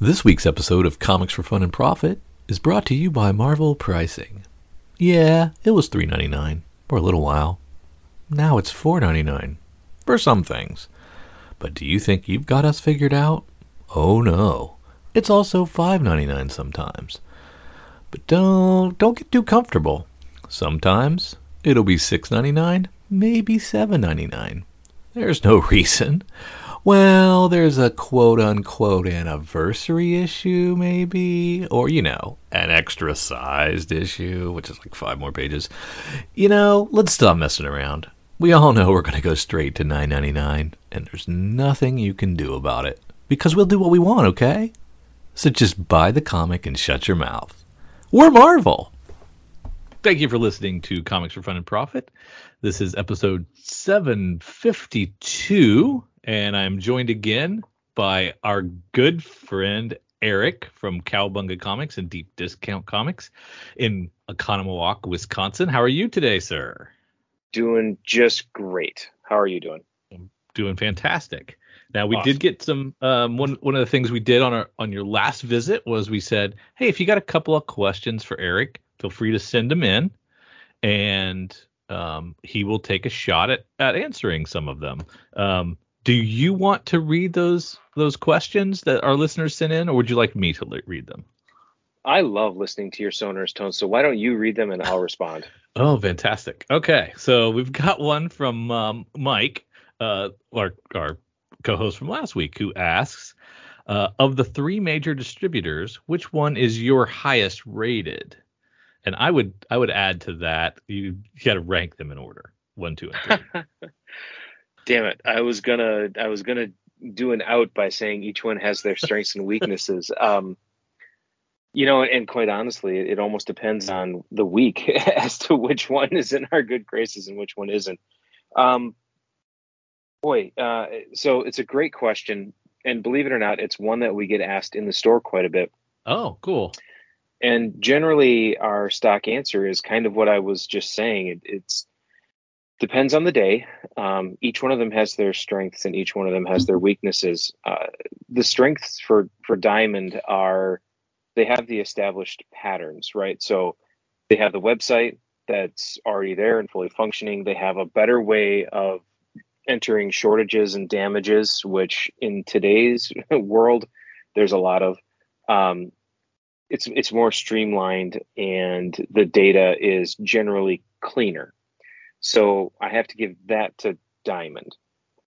This week's episode of Comics for Fun and Profit is brought to you by Marvel Pricing. Yeah, it was $3.99 for a little while. Now it's $4.99 for some things. But do you think you've got us figured out? Oh no. It's also $5.99 sometimes. But don't don't get too comfortable. Sometimes it'll be $6.99, maybe $7.99. There's no reason. Well, there's a quote unquote anniversary issue, maybe, or you know, an extra sized issue, which is like five more pages. You know, let's stop messing around. We all know we're going to go straight to $9.99, and there's nothing you can do about it because we'll do what we want, okay? So just buy the comic and shut your mouth. We're Marvel. Thank you for listening to Comics for Fun and Profit. This is episode 752 and I'm joined again by our good friend Eric from Cowabunga Comics and Deep Discount Comics in Oconomowoc, Wisconsin. How are you today, sir? Doing just great. How are you doing? I'm doing fantastic. Now we awesome. did get some um, one one of the things we did on our on your last visit was we said, hey, if you got a couple of questions for Eric, feel free to send them in, and um, he will take a shot at at answering some of them. Um, do you want to read those those questions that our listeners sent in, or would you like me to read them? I love listening to your sonorous tones, so why don't you read them and I'll respond? oh, fantastic. Okay, so we've got one from um, Mike, uh, our our co-host from last week, who asks, uh, of the three major distributors, which one is your highest rated? And I would I would add to that you, you got to rank them in order one, two, and three. damn it i was gonna i was gonna do an out by saying each one has their strengths and weaknesses. Um you know and quite honestly it, almost depends on the week as to which one is in our good graces and which one isn't. Um boy uh so it's a great question and believe it or not it's one that we get asked in the store quite a bit. Oh cool. And generally our stock answer is kind of what i was just saying. It, it's depends on the day. Um, each one of them has their strengths and each one of them has their weaknesses. Uh, the strengths for for Diamond are they have the established patterns, right? So they have the website that's already there and fully functioning. They have a better way of entering shortages and damages, which in today's world there's a lot of. Um, it's it's more streamlined and the data is generally cleaner so I have to give that to Diamond.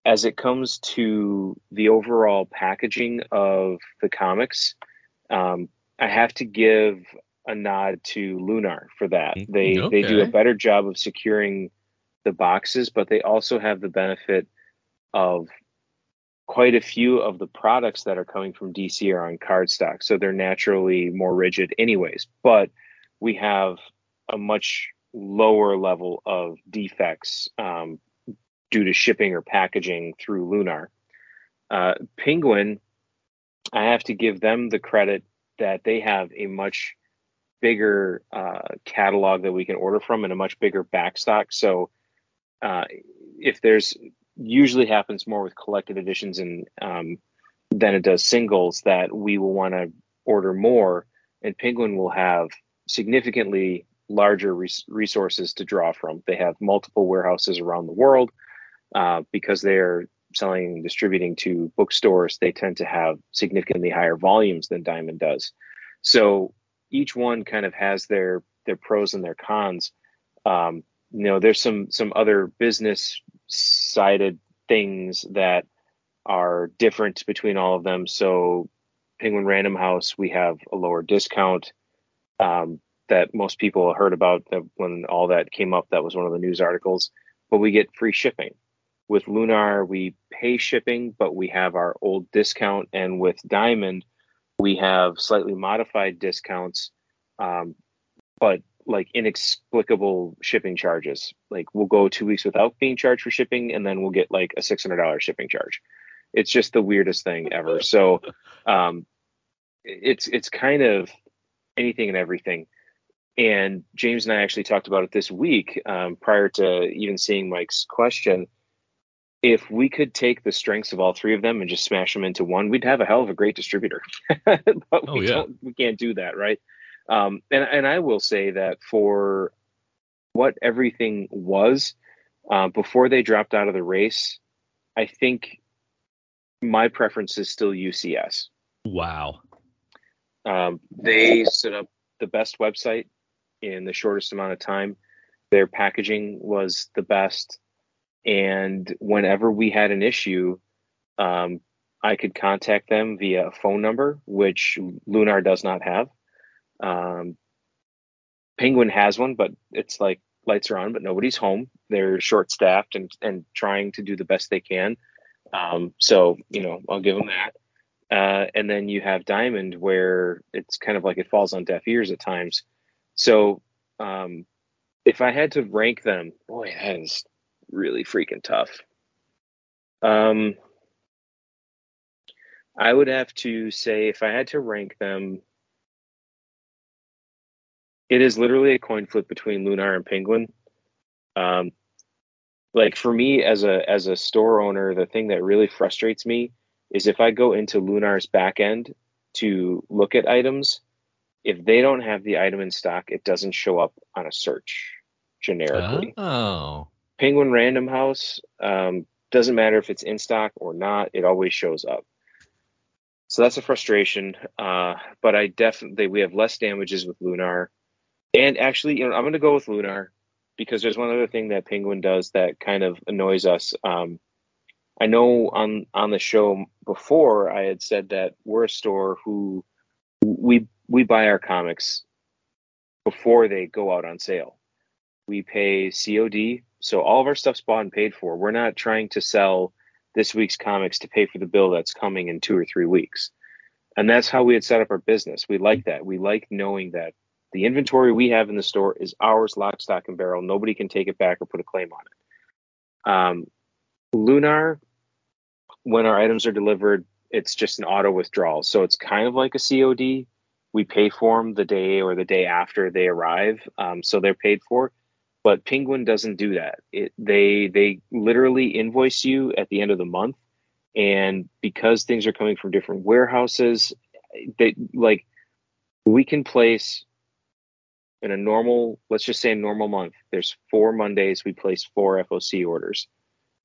As it comes to the overall packaging of the comics, um, I have to give a nod to Lunar for that. Mm, they okay. they do a better job of securing the boxes, but they also have the benefit of quite a few of the products that are coming from DC are on cardstock, so they're naturally more rigid, anyways. But we have a much lower level of defects um, due to shipping or packaging through Lunar. Uh, Penguin, I have to give them the credit that they have a much bigger uh, catalog that we can order from and a much bigger backstock. So uh, if there's usually happens more with collected editions and um, than it does singles that we will want to order more and Penguin will have significantly larger res- resources to draw from. They have multiple warehouses around the world uh, because they're selling and distributing to bookstores. They tend to have significantly higher volumes than Diamond does. So each one kind of has their their pros and their cons. Um, you know, there's some some other business sided things that are different between all of them. So Penguin Random House, we have a lower discount. Um, that most people heard about that when all that came up. That was one of the news articles. But we get free shipping. With Lunar, we pay shipping, but we have our old discount. And with Diamond, we have slightly modified discounts, um, but like inexplicable shipping charges. Like we'll go two weeks without being charged for shipping, and then we'll get like a six hundred dollars shipping charge. It's just the weirdest thing ever. So um, it's it's kind of anything and everything. And James and I actually talked about it this week um, prior to even seeing Mike's question. if we could take the strengths of all three of them and just smash them into one, we'd have a hell of a great distributor. but Oh, we yeah. don't, we can't do that, right? Um, and and I will say that for what everything was uh, before they dropped out of the race, I think my preference is still UCS. Wow. Um, they set up the best website in the shortest amount of time. Their packaging was the best. And whenever we had an issue, um, I could contact them via a phone number, which Lunar does not have. Um, Penguin has one, but it's like lights are on, but nobody's home. They're short staffed and, and trying to do the best they can. Um, so, you know, I'll give them that. Uh, and then you have Diamond, where it's kind of like it falls on deaf ears at times. So, um, if I had to rank them, boy, that is really freaking tough. Um, I would have to say, if I had to rank them, it is literally a coin flip between Lunar and Penguin. Um, like for me as a as a store owner, the thing that really frustrates me is if I go into Lunar's back end to look at items, if they don't have the item in stock, it doesn't show up on a search generically. Oh. Penguin Random House um, doesn't matter if it's in stock or not; it always shows up. So that's a frustration. Uh, but I definitely we have less damages with Lunar, and actually, you know, I'm going to go with Lunar because there's one other thing that Penguin does that kind of annoys us. Um, I know on on the show before I had said that we're a store who we we buy our comics before they go out on sale. We pay COD, so all of our stuff's bought and paid for. We're not trying to sell this week's comics to pay for the bill that's coming in two or three weeks. And that's how we had set up our business. We like that. We like knowing that the inventory we have in the store is ours, lock, stock, and barrel. Nobody can take it back or put a claim on it. Um, Lunar, when our items are delivered, it's just an auto withdrawal. So it's kind of like a COD. We pay for them the day or the day after they arrive. Um, so they're paid for. But Penguin doesn't do that. It, they they literally invoice you at the end of the month, and because things are coming from different warehouses, they like we can place in a normal, let's just say a normal month. There's four Mondays. We place four FOC orders.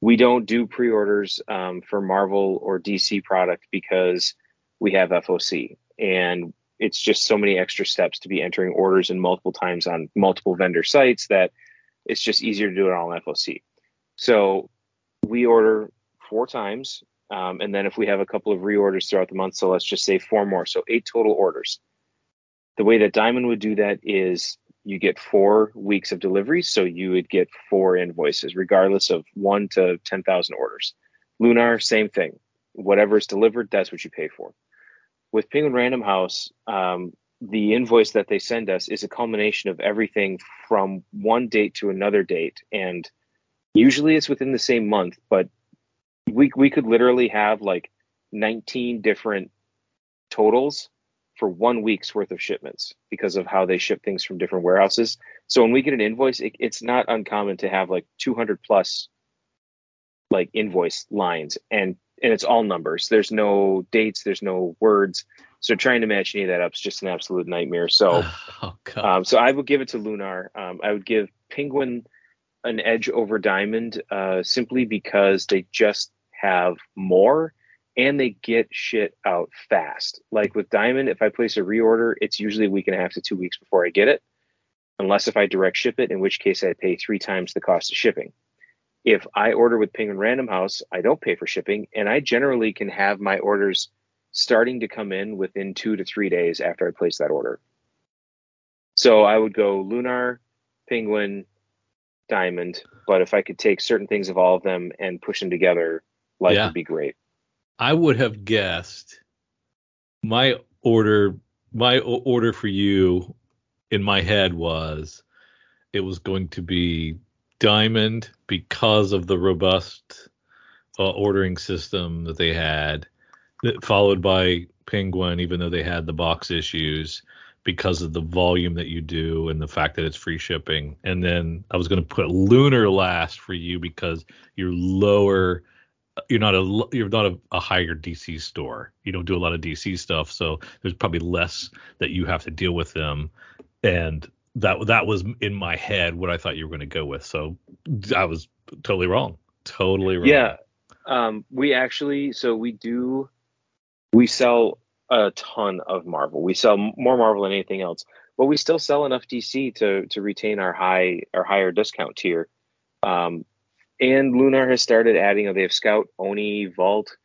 We don't do pre-orders um, for Marvel or DC product because we have FOC, and it's just so many extra steps to be entering orders in multiple times on multiple vendor sites that it's just easier to do it on FOC. So we order four times, um, and then if we have a couple of reorders throughout the month, so let's just say four more, so eight total orders. The way that Diamond would do that is you get four weeks of delivery, so you would get four invoices, regardless of one to ten thousand orders. Lunar, same thing. Whatever is delivered, that's what you pay for. With Penguin Random House, um, the invoice that they send us is a culmination of everything from one date to another date. And usually it's within the same month but we we could literally have like 19 different totals for one week's worth of shipments because of how they ship things from different warehouses. So when we get an invoice it, it's not uncommon to have like 200 plus like invoice lines. And and it's all numbers there's no dates there's no words so trying to match any of that up is just an absolute nightmare. So, oh um, so I would give it to Lunar. Um, I would give Penguin an edge over Diamond uh, simply because they just have more and they get shit out fast. Like with Diamond, if I place a reorder, it's usually a week and a half to two weeks before I get it, unless if I direct ship it, in which case I pay three times the cost of shipping. If I order with Penguin Random House, I don't pay for shipping, and I generally can have my orders starting to come in within two to three days after I place that order. So I would go Lunar, Penguin, Diamond, but if I could take certain things of all of them and push them together, life Yeah. would be great. I would have guessed my order my order for you in my head was it was going to be diamond because of the robust uh, ordering system that they had that followed by penguin even though they had the box issues because of the volume that you do and the fact that it's free shipping. And then I was going to put Lunar last for you because you're lower. You're not a you're not a, a, higher DC store. You don't do a lot of DC stuff, so there's probably less that you have to deal with them. And that that was in my head what I thought you were going to go with. So I was totally wrong. Totally wrong. Yeah. Um, we actually so we do we sell a ton of Marvel. We sell more Marvel than anything else, but we still sell enough DC to to retain our high our higher discount tier. Um, and Lunar has started adding. They have Scout, Oni, Vault.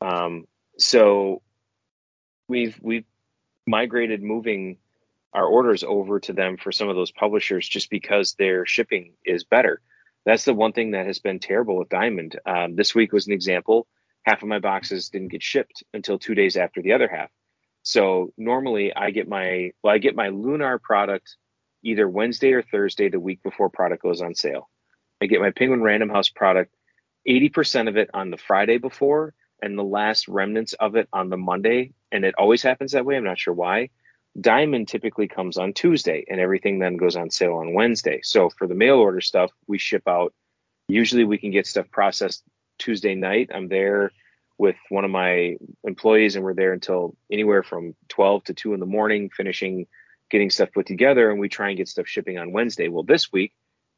Um, so we've we've migrated moving our orders over to them for some of those publishers just because their shipping is better. That's the one thing that has been terrible with Diamond. Um, this week was an example half of my boxes didn't get shipped until two days after the other half. So normally I get my well, I get my Lunar product either Wednesday or Thursday the week before product goes on sale. I get my Penguin Random House product 80% of it on the Friday before and the last remnants of it on the Monday. And it always happens that way. I'm not sure why. Diamond typically comes on Tuesday and everything then goes on sale on Wednesday. So for the mail order stuff, we ship out. Usually we can get stuff processed Tuesday night. I'm there with one of my employees, and we're there until anywhere from 12 to 2 in the morning, finishing getting stuff put together. And we try and get stuff shipping on Wednesday. Well, this week,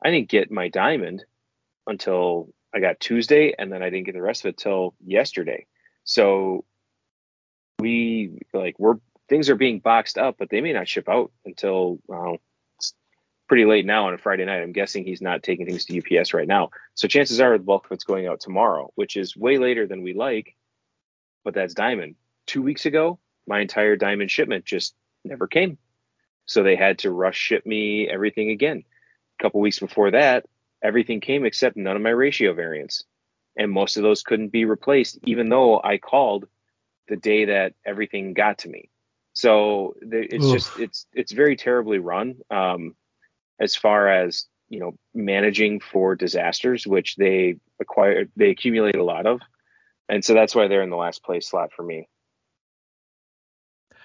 I didn't get my diamond until I got Tuesday, and then I didn't get the rest of it till yesterday. So we like we're things are being boxed up, but they may not ship out until well, pretty late now on a Friday night. I'm guessing he's not taking things to UPS right now. So chances are the bulk of it's going out tomorrow, which is way later than we like, but that's diamond. Two weeks ago, my entire diamond shipment just never came. So they had to rush ship me everything again. A couple weeks before that, everything came except none of my ratio variants. And most of those couldn't be replaced, even though I called the day that everything got to me. So it's Oof. just it's it's very terribly run. Um, as far as you know managing for disasters, which they acquire they accumulate a lot of, and so that's why they're in the last place slot for me.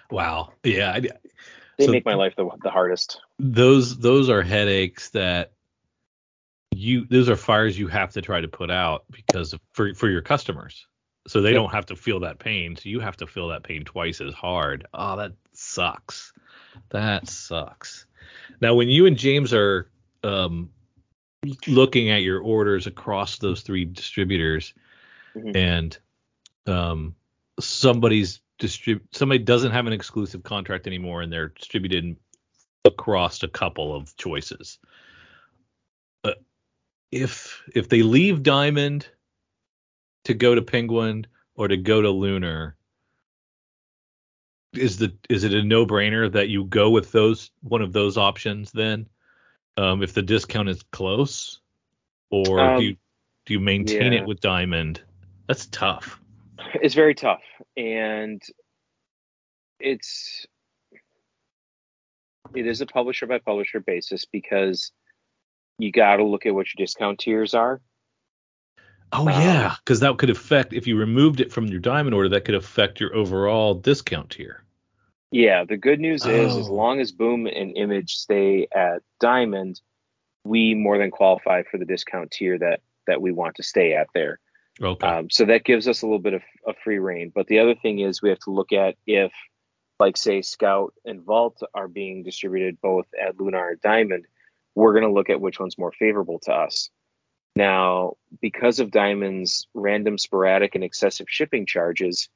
Wow. Yeah. I, they so make my life the, the hardest. Those those are headaches that you those are fires you have to try to put out because of, for for your customers. So they yep. don't have to feel that pain. So you have to feel that pain twice as hard. Oh, that sucks. That sucks. Now, when you and James are um, looking at your orders across those three distributors, mm-hmm. and um, somebody's distrib somebody doesn't have an exclusive contract anymore, and they're distributed across a couple of choices. Uh, if if they leave Diamond to go to Penguin or to go to Lunar, is the is it a no brainer that you go with those one of those options then, um, if the discount is close, or um, do you do you maintain yeah. it with Diamond? That's tough. It's very tough, and it's it is a publisher by publisher basis because you got to look at what your discount tiers are. Oh um, yeah, because that could affect if you removed it from your diamond order, that could affect your overall discount tier. Yeah, the good news is as oh. long as Boom and Image stay at Diamond, we more than qualify for the discount tier that that we want to stay at there. Okay. Um, so that gives us a little bit of, of free reign. But the other thing is we have to look at if, like say, Scout and Vault are being distributed both at Lunar and Diamond, we're going to look at which one's more favorable to us. Now, because of Diamond's random, sporadic, and excessive shipping charges,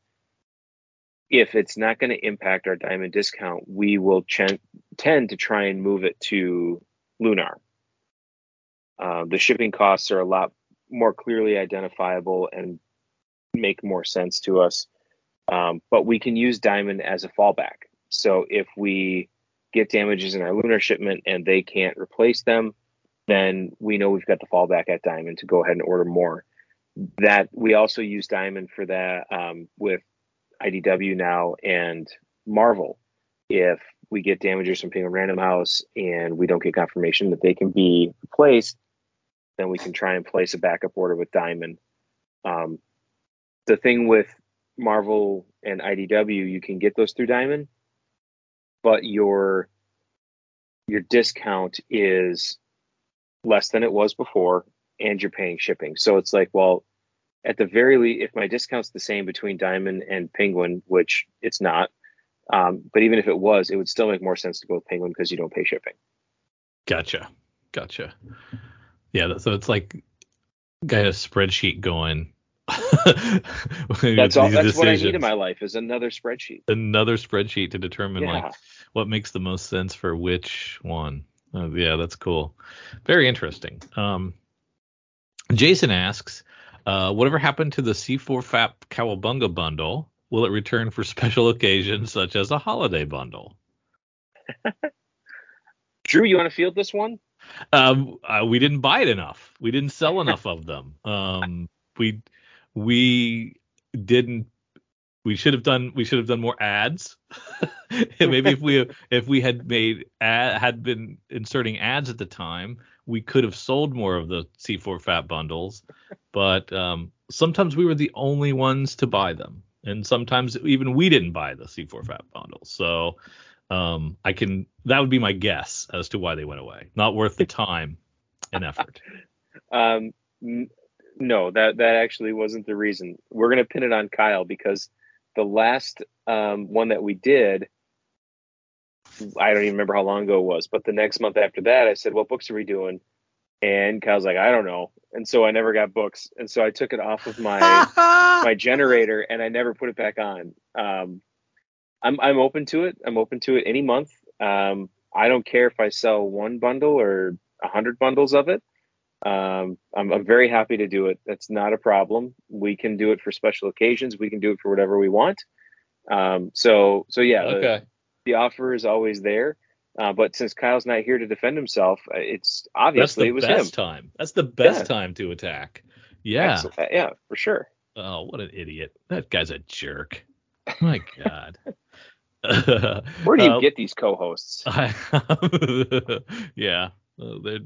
if it's not going to impact our diamond discount, we will ch- tend to try and move it to Lunar. Uh, the shipping costs are a lot more clearly identifiable and make more sense to us. Um, but we can use diamond as a fallback. So if we get damages in our lunar shipment and they can't replace them, then we know we've got the fallback at diamond to go ahead and order more. That we also use diamond for that um, with IDW now and Marvel. If we get damages from Penguin Random House and we don't get confirmation that they can be replaced, then we can try and place a backup order with Diamond. Um, the thing with Marvel and IDW, you can get those through Diamond, but your your discount is less than it was before, and you're paying shipping. So it's like, well, at the very least, if my discount's the same between Diamond and Penguin, which it's not, um, but even if it was, it would still make more sense to go with Penguin because you don't pay shipping. Gotcha, gotcha. Yeah, so it's like got a spreadsheet going. that's all. That's what I need in my life is another spreadsheet. Another spreadsheet to determine Yeah. like what makes the most sense for which one. Uh, yeah, that's cool. Very interesting. Um, Jason asks, uh, whatever happened to the C4 FAP Cowabunga bundle? Will it return for special occasions such as a holiday bundle? Drew, you want to field this one? Um, uh, we didn't buy it enough. We didn't sell enough of them. Um, we we didn't. We should have done. We should have done more ads. Maybe if we if we had made ad, had been inserting ads at the time, we could have sold more of the C4 FAP bundles. But um, sometimes we were the only ones to buy them, and sometimes even we didn't buy the C4 FAP bundles. So um, I can that would be my guess as to why they went away. Not worth the time and effort. Um, n- no, that that actually wasn't the reason. We're gonna pin it on Kyle because the last um, one that we did, I don't even remember how long ago it was, but the next month after that, I said, "What books are we doing?" And Kyle's like, "I don't know," and so I never got books, and so I took it off of my my generator and I never put it back on. Um, I'm I'm open to it. I'm open to it any month. Um, I don't care if I sell one bundle or a hundred bundles of it. Um, I'm, I'm very happy to do it. That's not a problem. We can do it for special occasions. We can do it for whatever we want. Um, so so yeah, the, okay. the offer is always there. Uh, but since Kyle's not here to defend himself, uh, it's obviously it was him. That's the best time. That's the best Yeah. time to attack. Yeah. Excellent. Uh, yeah, for sure. Oh, what an idiot. That guy's a jerk. My God. Where do you Uh, get these co-hosts? I, yeah, they're-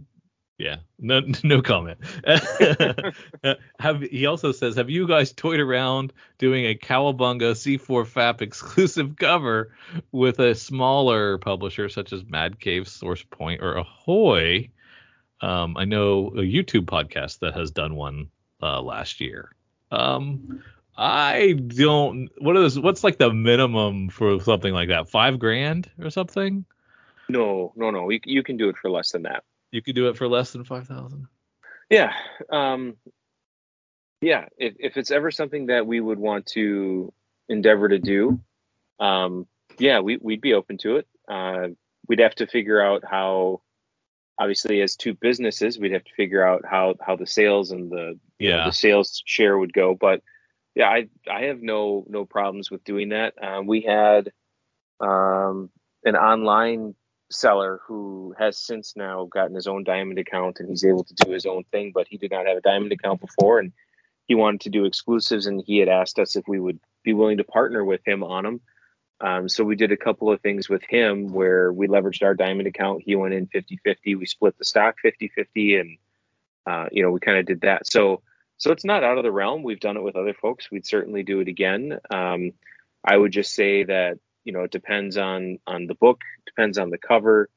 yeah, no, no comment. have he also says, have you guys toyed around doing a Cowabunga C4 FAP exclusive cover with a smaller publisher such as Mad Cave, Source Point, or Ahoy? Um, I know a YouTube podcast that has done one uh, last year. Um, I don't. What is what's like the minimum for something like that? Five grand or something? No, no, no. You, you can do it for less than that. You could do it for less than five thousand. Yeah. Um, yeah. If, if it's ever something that we would want to endeavor to do, um, yeah, we, we'd be open to it. Uh, we'd have to figure out how, obviously, as two businesses, we'd have to figure out how, how the sales and the, you know, Yeah. the sales share would go. But yeah, I, I have no, no problems with doing that. Um, we had, um, an online seller who has since now gotten his own diamond account and he's able to do his own thing but he did not have a diamond account before and he wanted to do exclusives and he had asked us if we would be willing to partner with him on them um, so we did a couple of things with him where we leveraged our diamond account. He went in 50-50 we split the stock 50-50 and uh, you know we kind of did that. So so it's not out of the realm. We've done it with other folks. We'd certainly do it again. Um, i would just say that you know it depends on on the book depends on the cover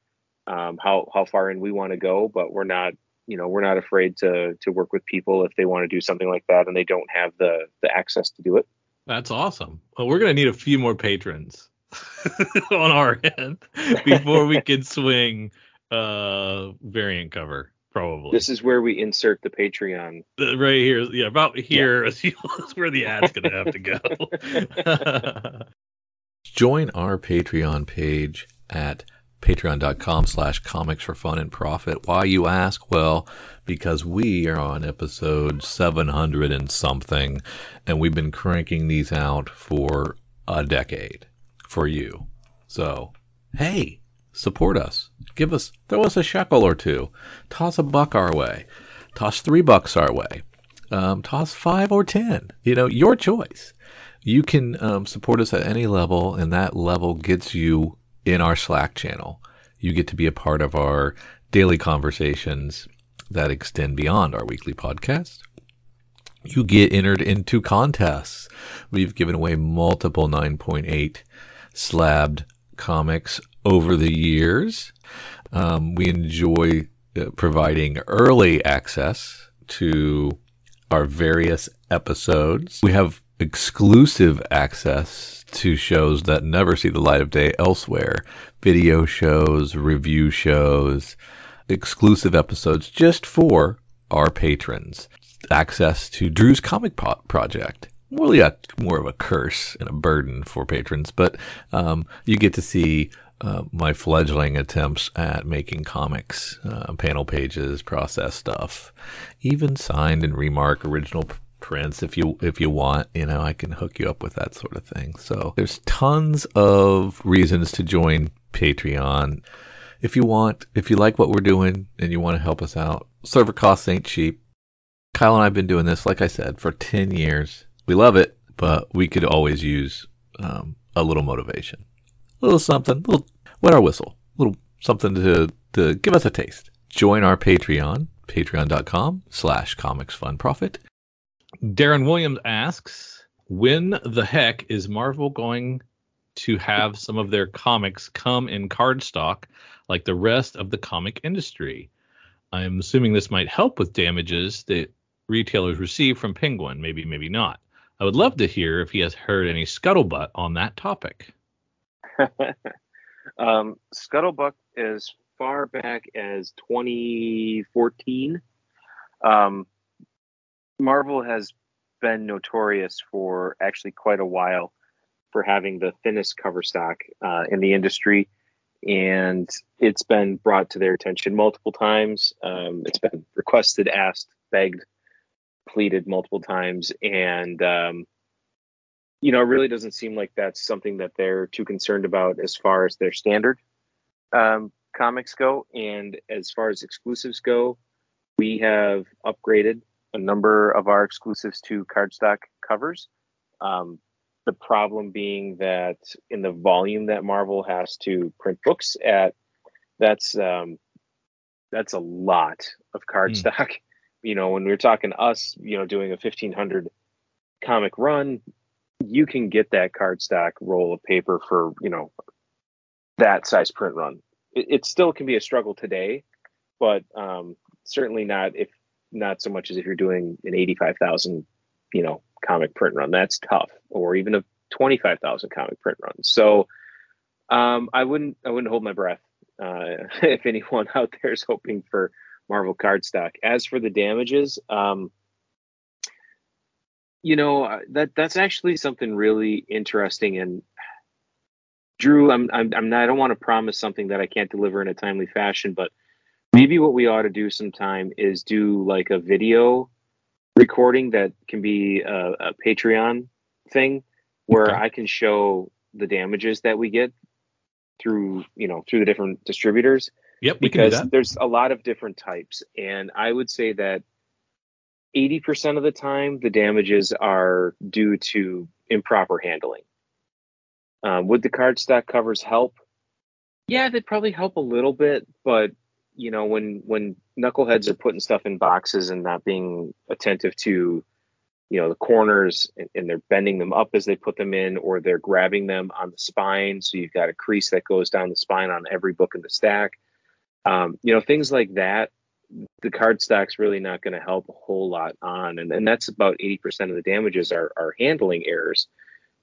um, how how far in we want to go but we're not you know we're not afraid to to work with people if they want to do something like that and they don't have the the access to do it That's awesome. Well, we're gonna need a few more patrons on our end before we can swing uh variant cover. Probably this is where we insert the patreon right here. Yeah, about here is where the ad's gonna have to go. Join our Patreon page at patreon.com slash comics for fun and profit. Why you ask? Well, because we are on episode 700 and something, and we've been cranking these out for a decade for you. So, hey, support us. Give us, throw us a shekel or two. Toss a buck our way. Toss three bucks our way. Um, toss five or ten. You know, your choice. You can um, support us at any level, and that level gets you in our Slack channel. You get to be a part of our daily conversations that extend beyond our weekly podcast. You get entered into contests. We've given away multiple 9.8 slabbed comics over the years. Um, we enjoy uh, providing early access to our various episodes. We have exclusive access to shows that never see the light of day elsewhere video shows, review shows, exclusive episodes just for our patrons. Access to Drew's Comic Project. Really, a, more of a curse and a burden for patrons, but um, you get to see uh, my fledgling attempts at making comics, uh, panel pages, process stuff, even signed and remark original prints if you if you want. You know, I can hook you up with that sort of thing. So there's tons of reasons to join Patreon. If you want, if you like what we're doing and you want to help us out, server costs ain't cheap. Kyle and I have been doing this, like I said, for 10 years. We love it, but we could always use um, a little motivation a little something, a little wet our whistle, a little something to, to give us a taste. Join our Patreon, patreon.com slash comics fun profit. Darren Williams asks, when the heck is Marvel going to have some of their comics come in cardstock like the rest of the comic industry? I'm assuming this might help with damages that retailers receive from Penguin. Maybe, maybe not. I would love to hear if he has heard any scuttlebutt on that topic. um, Scuttlebutt as far back as 2014. Um, Marvel has been notorious for actually quite a while for having the thinnest cover stock uh, in the industry. And it's been brought to their attention multiple times. Um, it's been requested, asked, begged, pleaded multiple times. And um, you know, it really doesn't seem like that's something that they're too concerned about as far as their standard um, comics go. And as far as exclusives go, we have upgraded a number of our exclusives to cardstock covers. Um, the problem being that in the volume that Marvel has to print books at, that's um, that's a lot of cardstock. Mm. You know, when we're talking us, you know, doing a 1500 comic run, you can get that cardstock roll of paper for you know that size print run. It, it still can be a struggle today, but um, certainly not if not so much as if you're doing an eighty-five thousand you know comic print run. That's tough, or even a twenty-five thousand comic print run. So um, I wouldn't I wouldn't hold my breath uh, if anyone out there is hoping for Marvel cardstock. As for the damages, um, you know uh, that that's actually something really interesting and Drew, I'm, I'm, I'm not, I don't want to promise something that I can't deliver in a timely fashion, but maybe what we ought to do sometime is do like a video recording that can be a, a Patreon thing where okay. I can show the damages that we get through, you know, through the different distributors. Yep, because there's a lot of different types, and I would say that 80% of the time, the damages are due to improper handling. Um, would the cardstock covers help? Yeah, they'd probably help a little bit, but you know, when when knuckleheads are putting stuff in boxes and not being attentive to, you know, the corners and, and they're bending them up as they put them in, or they're grabbing them on the spine, so you've got a crease that goes down the spine on every book in the stack. Um, you know, things like that the card cardstock's really not going to help a whole lot on. And, and that's about 80% of the damages are, are handling errors.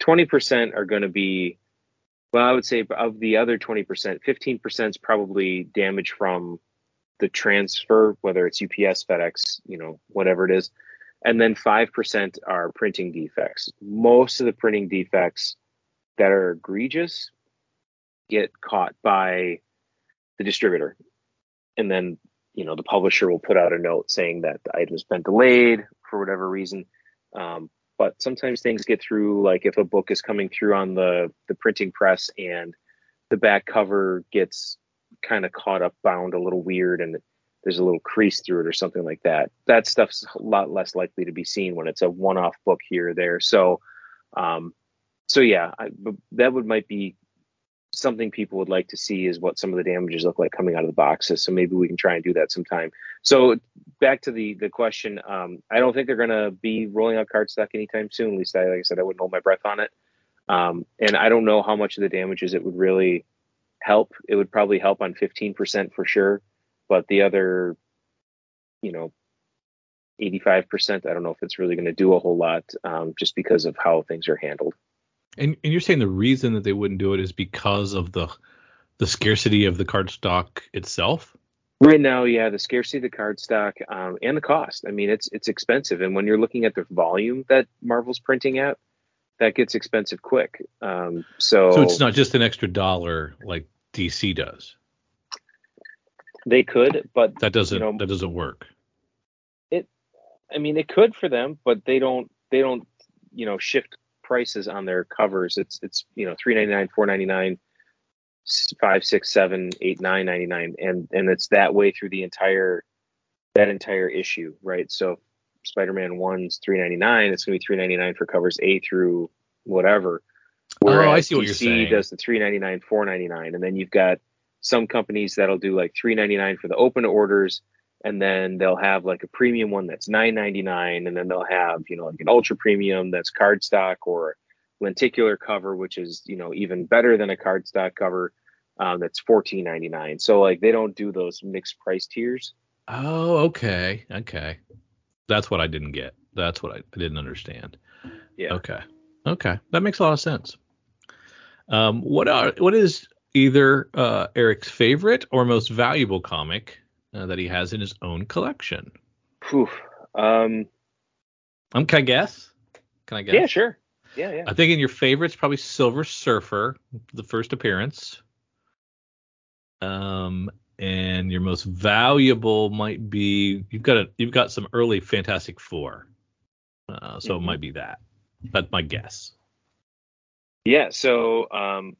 20% are going to be, well, I would say of the other 20%, 15% is probably damage from the transfer, whether it's UPS, FedEx, you know, whatever it is. And then 5% are printing defects. Most of the printing defects that are egregious get caught by the distributor. And then you know the publisher will put out a note saying that the item's been delayed for whatever reason um, but sometimes things get through like if a book is coming through on the the printing press and the back cover gets kind of caught up bound a little weird and there's a little crease through it or something like that that stuff's a lot less likely to be seen when it's a one-off book here or there. So um, so yeah I, that would might be something people would like to see is what some of the damages look like coming out of the boxes. So maybe we can try and do that sometime. So back to the the question, um, I don't think they're going to be rolling out cardstock anytime soon. At least, I, like I said, I wouldn't hold my breath on it. Um, and I don't know how much of the damages it would really help. It would probably help on 15% for sure, but the other, you know, 85%, I don't know if it's really going to do a whole lot um, just because of how things are handled. And, and you're saying the reason that they wouldn't do it is because of the the scarcity of the card stock itself? Right now, yeah, the scarcity of the card stock um, and the cost. I mean, it's it's expensive, and when you're looking at the volume that Marvel's printing at, that gets expensive quick. Um, so, So it's not just an extra dollar like DC does. they could, but That doesn't You know- that doesn't work. It, I mean, it could for them, but they don't they don't you know shift prices on their covers. It's it's you know three ninety nine, four ninety nine, five, six, seven, eight, nine ninety nine, and and it's that way through the entire that entire issue, right? So Spider Man one's three ninety nine. It's gonna be three ninety nine for covers A through whatever. Oh, I see what you're DC saying. does the three ninety nine, four ninety nine, and then you've got some companies that'll do like three ninety nine for the open orders and then they'll have like a premium one that's 9.99 and then they'll have you know like an ultra premium that's cardstock or lenticular cover which is you know even better than a cardstock cover um, that's 14.99 so like they don't do those mixed price tiers Oh, okay. Okay. That's what I didn't get. That's what I, I didn't understand. yeah Okay. Okay. That makes a lot of sense. Um, what are what is either uh, Eric's favorite or most valuable comic uh, that he has in his own collection? Phew. um Um, can I guess? Can I guess? yeah sure yeah yeah I think in your favorites probably Silver Surfer, the first appearance. Um, and your most valuable might be you've got a you've got some early Fantastic Four, uh, so it Mhm. might be that. That's my guess. yeah so um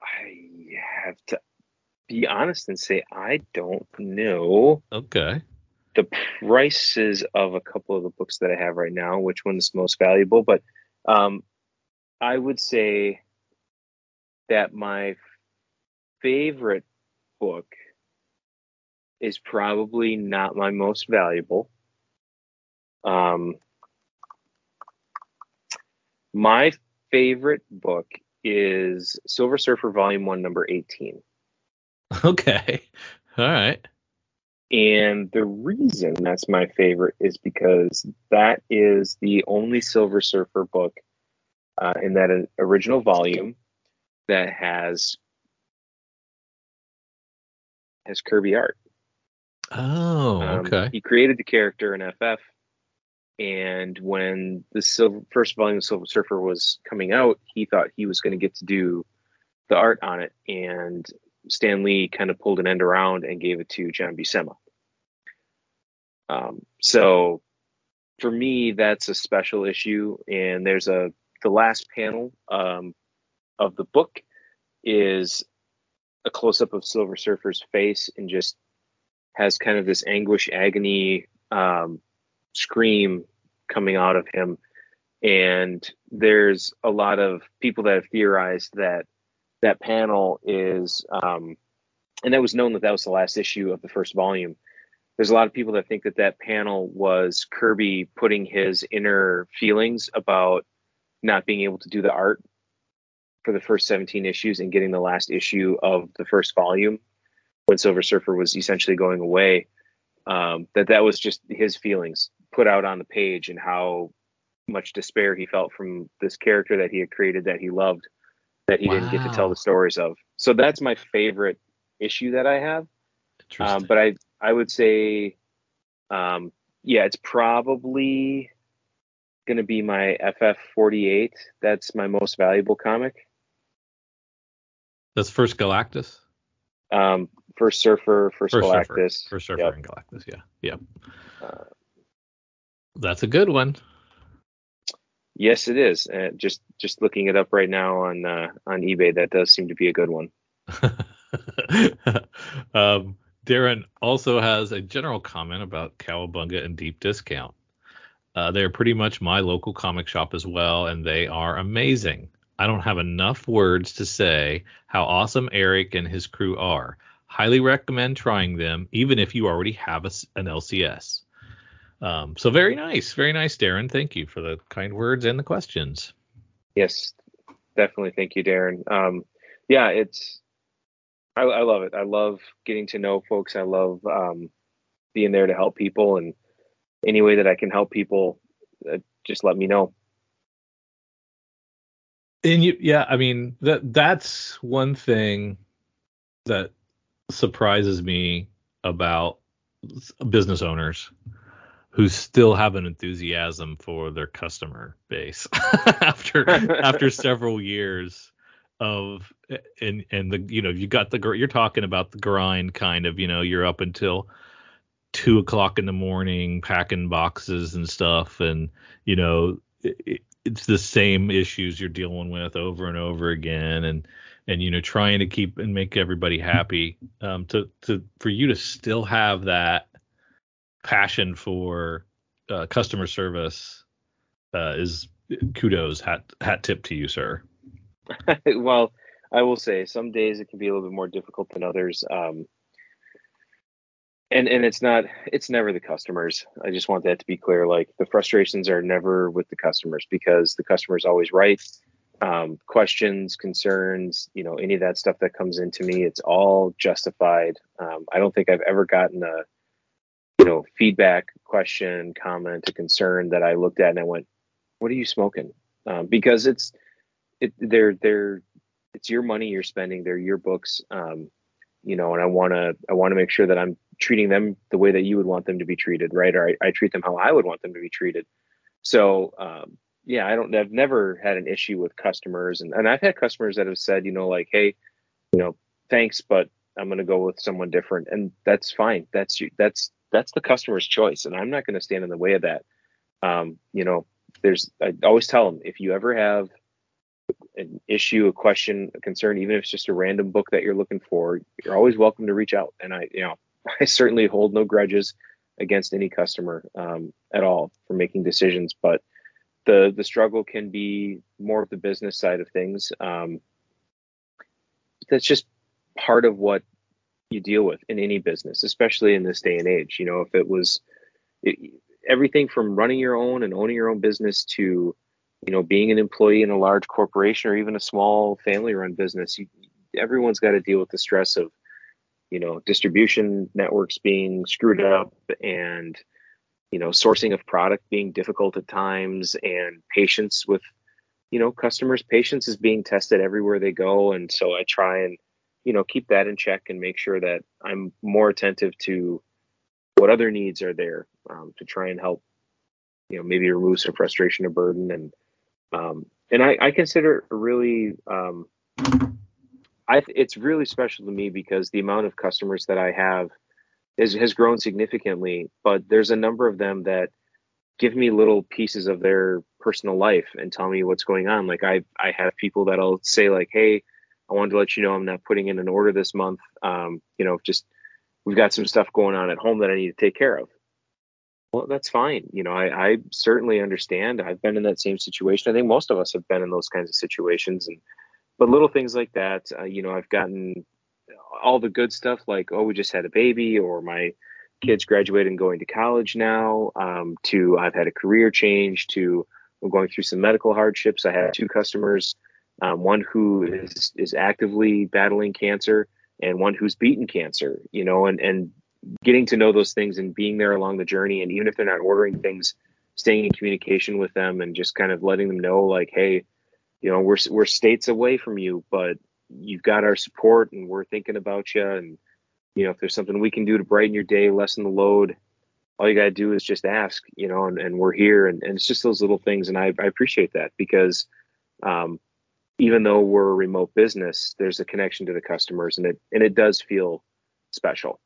i have to be honest and say i don't know Okay. the prices of a couple of the books that I have right now, which one's most valuable, but um, I would say that my favorite book is probably not my most valuable. Um, my favorite book is Silver Surfer Volume 1, number 18. Okay. All right. And the reason that's my favorite is because that is the only Silver Surfer book uh, in that uh, original volume that has has Kirby art. Oh, Um, okay. He created the character in FF, and when the silver, first volume of Silver Surfer was coming out, he thought he was going to get to do the art on it, and Stan Lee kind of pulled an end around and gave it to John Buscema. Um, so for me, that's a special issue, and there's a the last panel um, of the book is a close up of Silver Surfer's face and just has kind of this anguish, agony um, scream coming out of him. And there's a lot of people that have theorized that that panel is, um, and that was known that that was the last issue of the first volume. There's a lot of people that think that that panel was Kirby putting his inner feelings about not being able to do the art for the first 17 issues and getting the last issue of the first volume when Silver Surfer was essentially going away. Um, that that was just his feelings put out on the page and how much despair he felt from this character that he had created that he loved that he didn't get to tell the stories of. So that's my favorite issue that I have. Um, but I I would say, um, yeah, it's probably going to be my FF48. That's my most valuable comic. That's first Galactus. Um, first Surfer, first, First Surfer. First Surfer Yep. and Galactus. Yeah. Yep. Uh, That's a good one. Yes, it is. Uh, just just looking it up right now on uh, on eBay, that does seem to be a good one. um, Darren also has a general comment about Cowabunga and Deep Discount. Uh, they're pretty much my local comic shop as well, and they are amazing. I don't have enough words to say how awesome Eric and his crew are. Highly recommend trying them, even if you already have a an LCS. Um, so very nice, very nice, Darren. Thank you for the kind words and the questions. Yes, definitely. Thank you, Darren. Um, yeah, it's I, I, love it. I love getting to know folks. I love um, being there to help people, and any way that I can help people, uh, just let me know. And you, yeah, I mean that that's one thing that surprises me about business owners who still have an enthusiasm for their customer base after after several years of and and the you know you got the you're talking about the grind kind of you know you're up until two o'clock in the morning packing boxes and stuff and you know it, it's the same issues you're dealing with over and over again and and you know trying to keep and make everybody happy um to to for you to still have that passion for uh, customer service uh, is kudos hat hat tip to you sir. Well i will say some days it can be a little bit more difficult than others um, and and it's not it's never the customers. I just want that to be clear like the frustrations are never with the customers because the customer is always right. Um, questions concerns you know any of that stuff that comes into me it's all justified. Um, i don't think i've ever gotten a you know feedback question comment a concern that i looked at and i went what are you smoking um, because it's it they're they're it's your money you're spending they're your books um, you know and i want to i want to make sure that i'm treating them the way that you would want them to be treated, right? Or I, I treat them how I would want them to be treated. So um, yeah, I don't. I've never had an issue with customers, and and I've had customers that have said, you know, like, hey, you know, thanks, but I'm going to go with someone different, and that's fine. That's you. That's that's the customer's choice, and I'm not going to stand in the way of that. Um, you know, there's. I always tell them if you ever have an issue, a question, a concern, even if it's just a random book that you're looking for, you're always welcome to reach out. And I, you know, I certainly hold no grudges against any customer um, at all for making decisions, but the the struggle can be more of the business side of things. Um, that's just part of what you deal with in any business, especially in this day and age. You know, if it was it, everything from running your own and owning your own business to you know being an employee in a large corporation or even a small family run business you, everyone's got to deal with the stress of you know distribution networks being screwed up and you know sourcing of product being difficult at times and patience with you know customers patience is being tested everywhere they go and so i try and you know keep that in check and make sure that i'm more attentive to what other needs are there um, to try and help you know maybe remove some frustration or burden and um, and I, I consider really um, I it's really special to me because the amount of customers that I have is, has grown significantly, but there's a number of them that give me little pieces of their personal life and tell me what's going on. Like I I have people that'll say like, "Hey, I wanted to let you know I'm not putting in an order this month. Um, you know, just we've got some stuff going on at home that I need to take care of." Well, that's fine. You know, I, I certainly understand. I've been in that same situation. I think most of us have been in those kinds of situations, and but little things like that, uh, you know, I've gotten all the good stuff like, oh, we just had a baby, or my kids graduated and going to college now, um, to I've had a career change, to I'm going through some medical hardships. I have two customers, um, one who is is actively battling cancer, and one who's beaten cancer. You know, and and getting to know those things and being there along the journey, and even if they're not ordering things, staying in communication with them and just kind of letting them know, like, hey you know we're we're states away from you but you've got our support and we're thinking about you and you know if there's something we can do to brighten your day lessen the load all you got to do is just ask you know and, and we're here. And, and it's just those little things. And I, I appreciate that because um, even though we're a remote business there's a connection to the customers and it and it does feel special.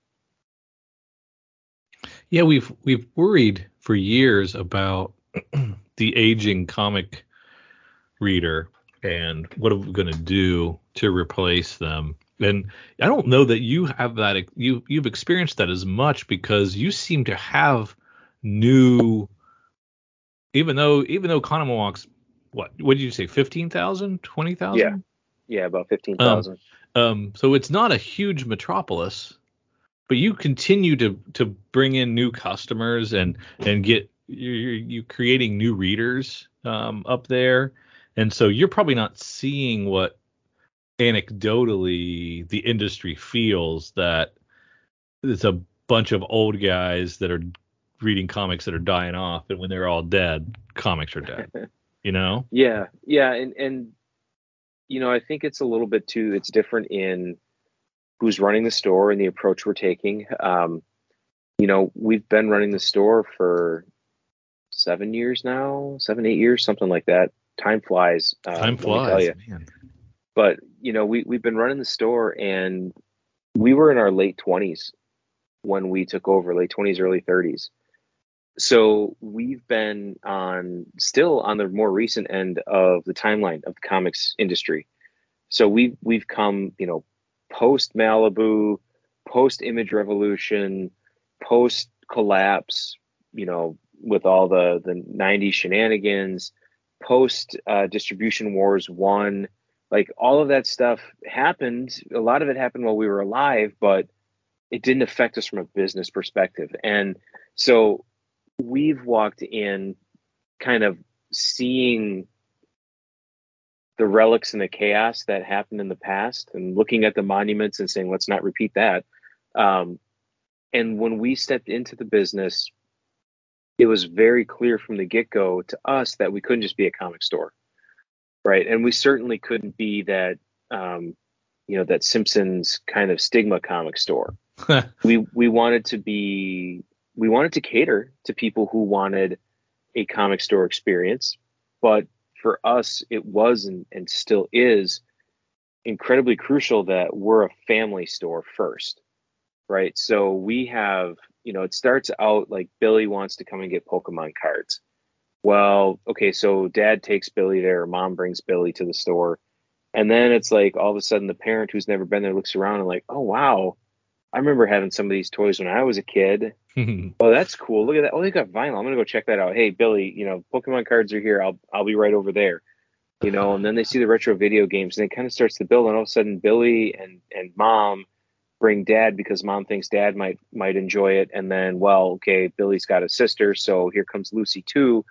Yeah we've we've worried for years about the aging comic reader and what are we going to do to replace them. And i don't know that you have that you you've experienced that as much because you seem to have new even though even though Conemaught's what what did you say 15,000 20,000 yeah. Yeah about 15,000 um, um so it's not a huge metropolis but you continue to to bring in new customers and and get you you creating new readers um, up there. And so you're probably not seeing what anecdotally the industry feels that it's a bunch of old guys that are reading comics that are dying off and when they're all dead, comics are dead. you know? Yeah. Yeah, and and you know, I think it's a little bit too it's different in who's running the store and the approach we're taking. Um, you know, we've been running the store for seven years now, seven, eight years, something like that. Time flies. Uh, Time flies. Man. But you know, we we've been running the store, and we were in our late twenties when we took over, late twenties, early thirties. So we've been on still on the more recent end of the timeline of the comics industry. So we've we've come, you know, post Malibu, post Image Revolution, post collapse, you know, with all the the 90s shenanigans, post uh, distribution wars one, like all of that stuff happened. A lot of it happened while we were alive, but it didn't affect us from a business perspective. And so we've walked in kind of seeing the relics and the chaos that happened in the past and looking at the monuments and saying, let's not repeat that. Um, and when we stepped into the business, it was very clear from the get go to us that we couldn't just be a comic store, right? And we certainly couldn't be that, um, you know, that Simpsons kind of stigma comic store. we we wanted to be we wanted to cater to people who wanted a comic store experience, but for us, it was and, and still is incredibly crucial that we're a family store first, right? So we have you know, it starts out like Billy wants to come and get Pokemon cards. Well, okay, so dad takes Billy there, mom brings Billy to the store. And then it's like all of a sudden the parent who's never been there looks around and like, oh wow, I remember having some of these toys when I was a kid. oh, that's cool. Look at that. Oh, they got vinyl. I'm gonna go check that out. Hey, Billy, you know, Pokemon cards are here. I'll I'll be right over there. You know, and then they see the retro video games and it kind of starts to build, and all of a sudden Billy and and mom bring dad because mom thinks dad might might enjoy it and then well okay billy's got a sister so here comes lucy too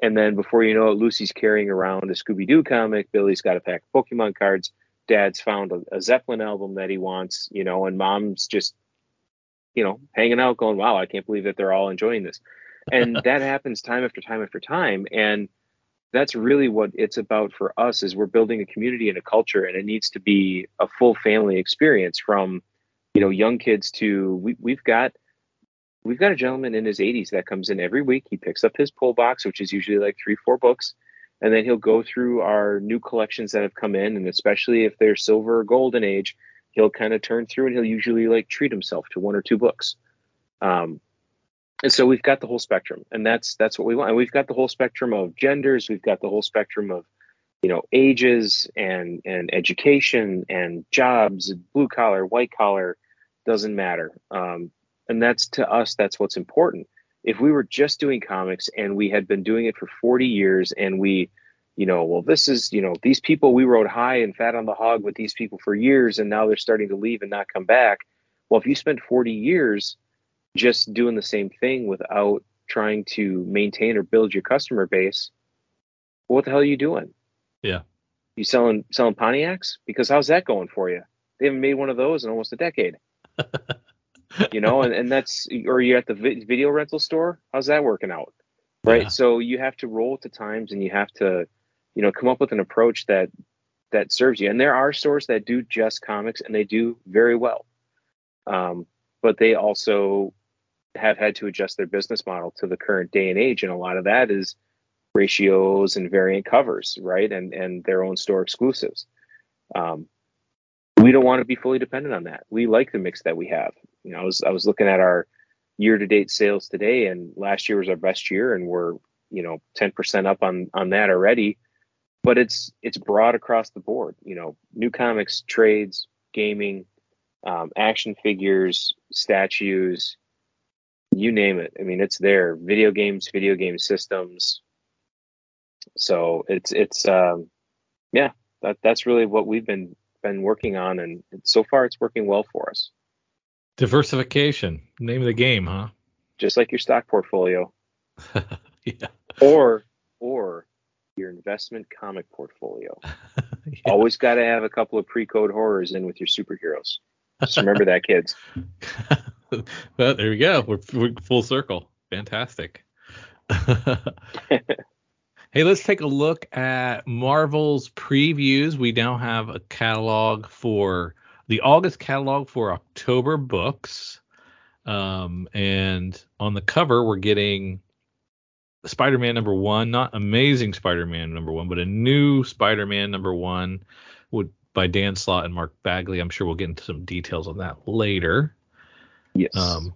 and then before you know it lucy's carrying around a scooby-doo comic billy's got a pack of pokemon cards dad's found a, a zeppelin album that he wants you know and mom's just you know hanging out going wow i can't believe that they're all enjoying this. And that happens time after time after time. And that's really what it's about for us is we're building a community and a culture and it needs to be a full family experience from you know, young kids to we, we've got we've got a gentleman in his 80s that comes in every week. He picks up his pull box, which is usually like three, four books, and then he'll go through our new collections that have come in, and especially if they're silver or golden age, he'll kind of turn through and he'll usually like treat himself to one or two books. Um, and so we've got the whole spectrum, and that's that's what we want. And we've got the whole spectrum of genders. We've got the whole spectrum of you know ages and and education and jobs, blue collar, white collar, doesn't matter. Um, and that's to us, that's what's important. If we were just doing comics and we had been doing it for 40 years and we, you know, well, this is, you know, these people we rode high and fat on the hog with these people for years and now they're starting to leave and not come back. Well, if you spend 40 years just doing the same thing without trying to maintain or build your customer base, what the hell are you doing? Yeah. You selling selling Pontiacs? Because how's that going for you? They haven't made one of those in almost a decade you know, and, and that's or you're at the video rental store. How's that working out? Right. Yeah. So you have to roll with the times and you have to, you know, come up with an approach that that serves you. And there are stores that do just comics and they do very well. Um, but they also have had to adjust their business model to the current day and age. And a lot of that is ratios and variant covers, right? And and their own store exclusives. Um, we don't want to be fully dependent on that. We like the mix that we have. You know, I was I was looking at our year to date sales today, and last year was our best year, and we're you know 10% up on on that already. But it's it's broad across the board. You know, new comics, trades, gaming, um, action figures, statues, you name it. I mean, it's there. Video games, video game systems. So it's it's um, yeah, that that's really what we've been been working on, and so far it's working well for us. Diversification, name of the game, huh? Just like your stock portfolio. yeah. Or or your investment comic portfolio. Yeah. Always got to have a couple of pre-code horrors in with your superheroes. Just remember that, kids. well, there we go. We're, we're full circle. Fantastic. Hey, let's take a look at Marvel's previews. We now have a catalog for the August catalog for October books. Um, and on the cover, we're getting Spider-Man number one, not Amazing Spider-Man number one, but a new Spider-Man number one, would by Dan Slott and Mark Bagley. I'm sure we'll get into some details on that later. Yes. Um,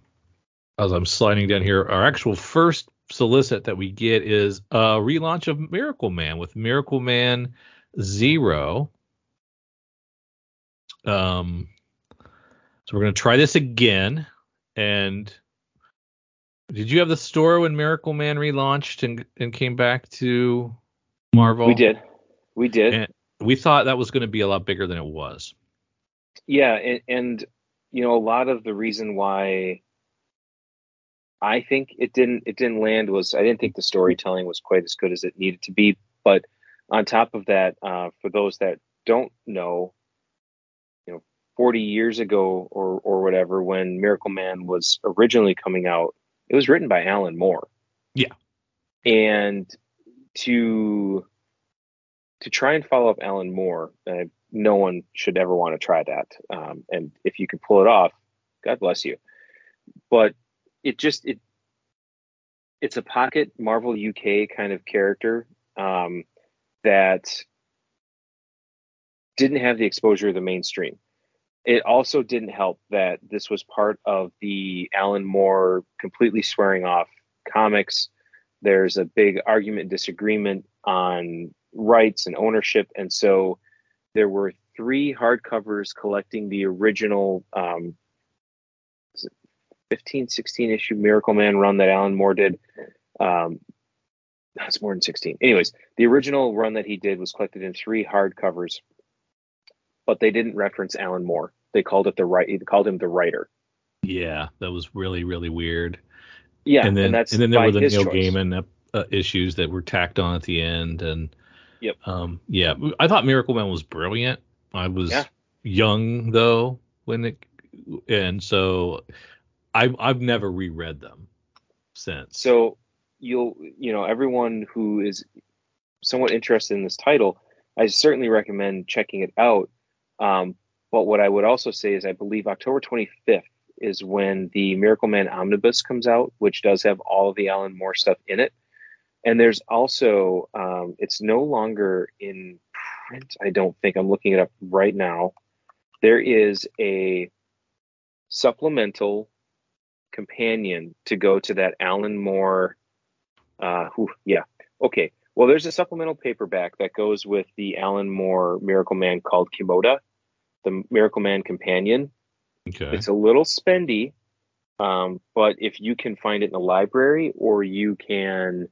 as I'm sliding down here, our actual first solicit that we get is a relaunch of Miracle Man with Miracle Man Zero. Um, so we're gonna try this again. And did you have the store when Miracle Man relaunched and and came back to Marvel? we did. We did. And we thought that was going to be a lot bigger than it was. Yeah, and, and you know a lot of the reason why I think it didn't it didn't land was I didn't think the storytelling was quite as good as it needed to be. But on top of that, uh, for those that don't know, you know, 40 years ago or or whatever, when Miracle Man was originally coming out, it was written by Alan Moore. Yeah. And to to try and follow up Alan Moore, uh, no one should ever want to try that. Um, and if you can pull it off, God bless you. But it just it it's a pocket Marvel UK kind of character um, that didn't have the exposure of the mainstream. It also didn't help that this was part of the Alan Moore completely swearing off comics. There's a big argument disagreement on rights and ownership, and so there were three hardcovers collecting the original um, 15, 16 issue Miracle Man run that Alan Moore did. Um, that's more than 16. Anyways, the original run that he did was collected in three hardcovers, but they didn't reference Alan Moore. They called it the right. They called him the writer. Yeah, that was really really weird. Yeah, and then and that's and then there were the Neil choice. Gaiman uh, issues that were tacked on at the end, and Yep. um, yeah, I thought Miracle Man was brilliant. I was Yeah. young though when it, and so I I've never reread them since. So you'll, you know, everyone who is somewhat interested in this title, I certainly recommend checking it out. Um, but what I would also say is, I believe October 25th is when the Miracle Man Omnibus comes out, which does have all the Alan Moore stuff in it. And there's also, um, it's no longer in print. I don't think I'm looking it up right now. There is a supplemental companion to go to that Alan Moore. Uh, whew, yeah. Okay. Well, there's a supplemental paperback that goes with the Alan Moore Miracle Man called Kimota, the Miracle Man Companion. okay. It's a little spendy, um, but if you can find it in the library or you can,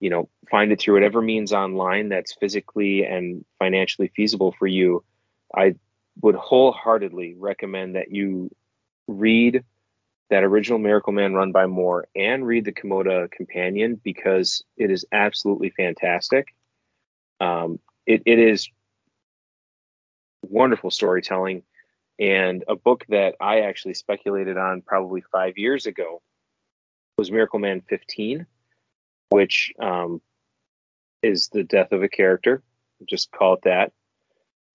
you know, find it through whatever means online that's physically and financially feasible for you, I would wholeheartedly recommend that you read that original Miracle Man run by Moore and read the Kimota Companion because it is absolutely fantastic. Um, it, it is wonderful storytelling and a book that I actually speculated on probably five years ago was Miracle Man 15, which um, is the death of a character. Just call it that.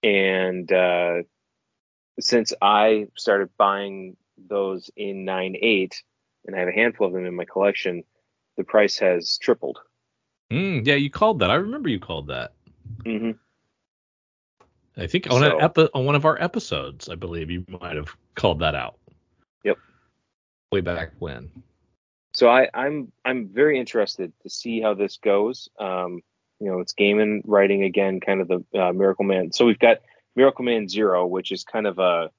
And uh, since I started buying those in 9 8, and I have a handful of them in my collection, the price has tripled. Mm, yeah, you called that. I remember you called that. hmm I think on So- epi- on one of our episodes, I believe you might have called that out. Yep. Way back when. So I, I'm I'm very interested to see how this goes. Um, you know, it's Gaiman writing again, kind of the uh, Miracle Man. So we've got Miracle Man Zero, which is kind of a,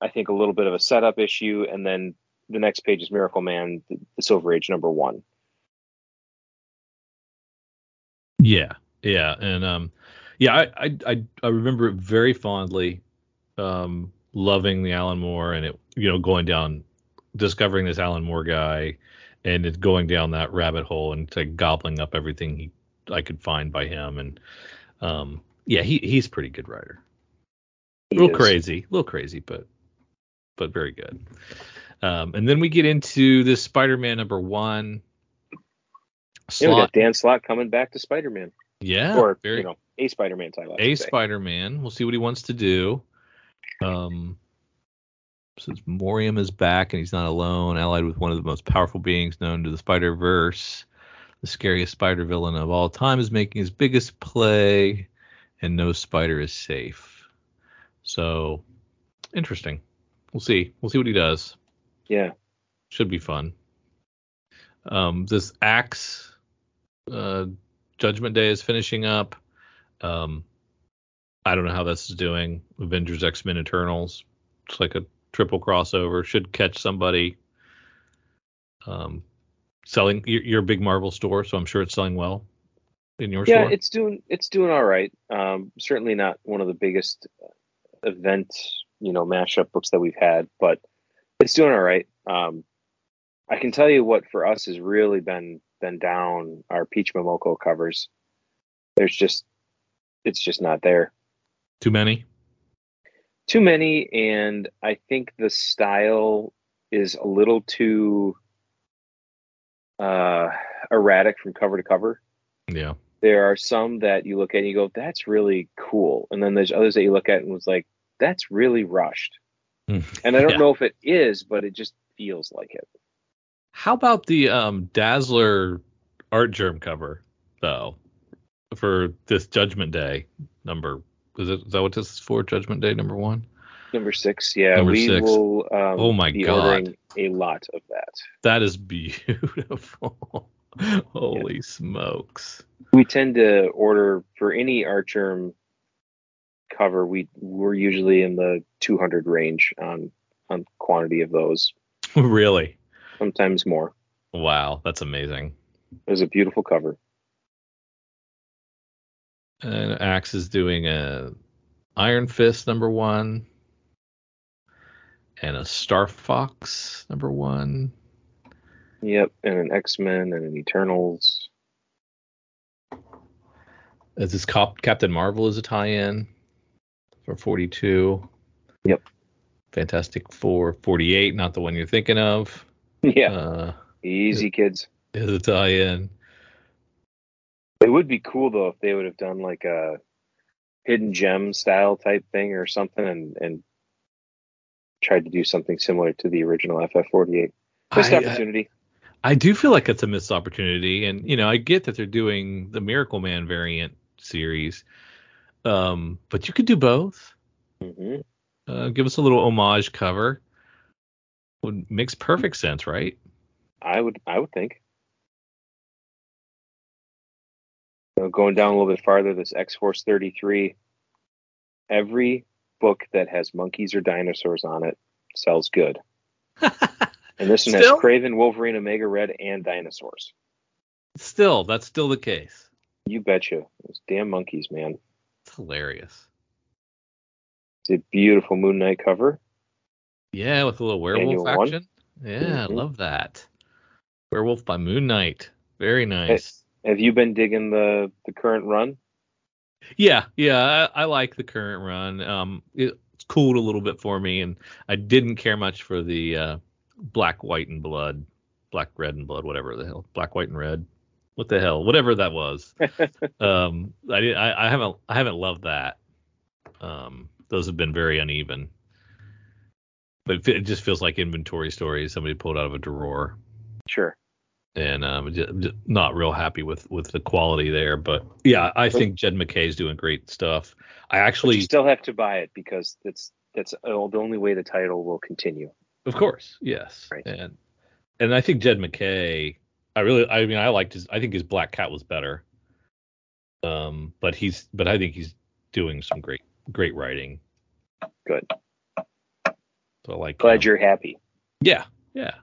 I think a little bit of a setup issue, and then the next page is Miracle Man, the, the Silver Age number one. Yeah, yeah, and um, yeah, I I I, I remember it very fondly, um, loving the Alan Moore and it, you know, going down, discovering this Alan Moore guy, and it going down that rabbit hole and like gobbling up everything he I could find by him, and um, yeah, he he's a pretty good writer. A little is. crazy, a little crazy, but but very good. Um, and then we get into this Spider-Man number one. Yeah, we Slott, got Dan Slott coming back to Spider-Man, yeah, or very you know, a Spider-Man title. A. Spider-Man. We'll see what he wants to do. Um, says Morlun is back and he's not alone, allied with one of the most powerful beings known to the Spider-Verse. The scariest spider villain of all time is making his biggest play, and no spider is safe. So, interesting. We'll see. We'll see what he does. Yeah, Should be fun. Um, this Axe uh, Judgment Day is finishing up. Um, I don't know how this is doing. Avengers, X Men, Eternals. It's like a triple crossover. Should catch somebody. Um, selling. You're, you're a big Marvel store, so I'm sure it's selling well in your yeah, store. Yeah, it's doing it's doing all right. Um, certainly not one of the biggest event you know mashup books that we've had, but it's doing all right. Um, I can tell you what for us has really been been down our Peach Momoko covers. There's just it's just not there. Too many. Too many, and I think the style is a little too uh, erratic from cover to cover. Yeah. there are some that you look at and you go, that's really cool. And then there's others that you look at and was like, that's really rushed. Mm. And I don't Yeah. know if it is, but it just feels like it. How about the um, Dazzler Artgerm cover though for this Judgment Day number? Is it is that what this is for? Judgment Day number one. Number six, yeah, Number we six. will um, Oh my be God. ordering a lot of that. That is beautiful. Holy smokes! We tend to order for any Artgerm cover. We we're usually in the 200 range on on quantity of those, really? sometimes more. Wow, that's amazing. It was a beautiful cover. And Axe is doing a Iron Fist number one, and a Star Fox number one. Yep, and an X Men and an Eternals. Is this Cop- Captain Marvel is a tie-in for 42? Yep. Fantastic Four 48, not the one you're thinking of. Yeah, Uh, easy kids. is a tie-in. It would be cool though if they would have done like a hidden gem style type thing or something and and tried to do something similar to the original FF48. Missed I- opportunity. I do feel like it's a missed opportunity, and you know, I get that they're doing the Miracle Man variant series, um, but you could do both. hmm Uh, give us a little homage cover. Would makes perfect sense, right? I would I would think. So going down a little bit farther, this X Force 33. Every book that has monkeys or dinosaurs on it sells good. And this one Still? has Kraven, Wolverine, Omega Red, and dinosaurs. still, that's still the case. You betcha. Those damn monkeys, man. Hilarious. It's a beautiful Moon Knight cover. Yeah, with a little werewolf Annual one? action. Yeah, I Mhm. love that. Werewolf by Moon Knight. Very nice. Have you been digging the the current run? Yeah, yeah, I, I like the current run. Um, it, it's cooled a little bit for me, and I didn't care much for the uh, black, white, and blood, black, red, and blood, whatever the hell, black, white, and red. What the hell, whatever that was. um, I did, I, I haven't, I haven't loved that. Um, those have been very uneven. But it it just feels like inventory stories somebody pulled out of a drawer Sure. and um, j- j- not real happy with with the quality there. But yeah, I think Jed MacKay's doing great stuff. I actually, you still have to buy it because that's that's the only way the title will continue. of course, yes, Right. and and I think Jed MacKay. I really, I mean, I liked his. I think his Black Cat was better. Um, but he's, but I think he's doing some great, great writing. Good. So I like. Glad um, you're happy. Yeah, yeah.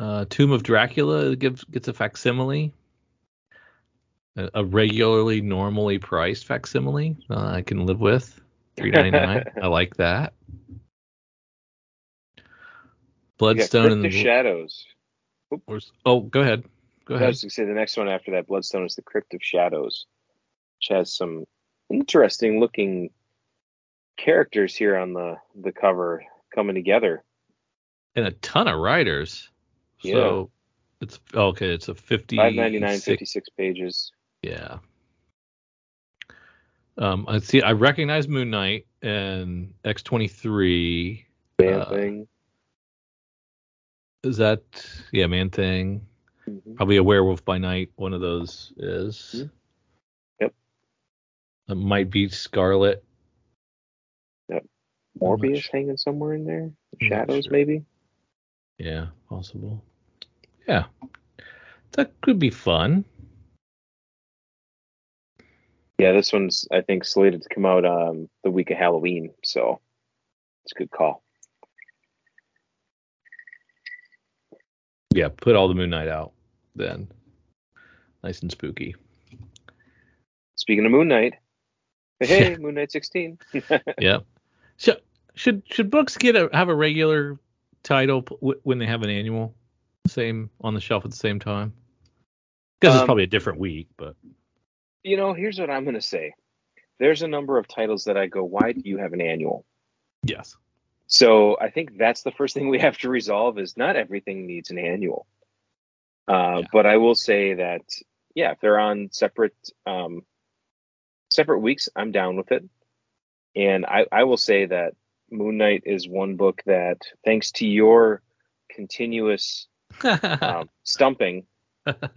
Uh, Tomb of Dracula gives gets a facsimile, a, a regularly normally priced facsimile. Uh, I can live with three ninety nine. I like that. Bloodstone and of the Shadows. Oh, go ahead. Go ahead. I was going to say the next one after that, Bloodstone, is the Crypt of Shadows, which has some interesting looking characters here on the the cover coming together. And a ton of writers. Yeah. So it's okay. It's a 50. 599, 56 pages. Yeah. Um, I see. I recognize Moon Knight and X23. Man Uh, thing. Is that yeah, Man Thing? Mhm. Probably a Werewolf by Night. One of those is. Mhm. Yep. It might be Scarlet. Yep. Morbius much. hanging somewhere in there. Shadows, sure. maybe. Yeah, possible. Yeah, that could be fun. Yeah, this one's I think slated to come out um the week of Halloween, so it's a good call. Yeah, put all the Moon Knight out then. Nice and spooky. Speaking of Moon Knight, hey, Moon Knight 16. yeah. So should should books get a have a regular title w- when they have an annual same on the shelf at the same time? Because it's Um, probably a different week, but you know, here's what I'm gonna say. There's a number of titles that I go, why do you have an annual? yes. So I think that's the first thing we have to resolve is not everything needs an annual. Uh, Yeah. But I will say that yeah, if they're on separate um, separate weeks, I'm down with it. And I, I will say that Moon Knight is one book that, thanks to your continuous um, stumping,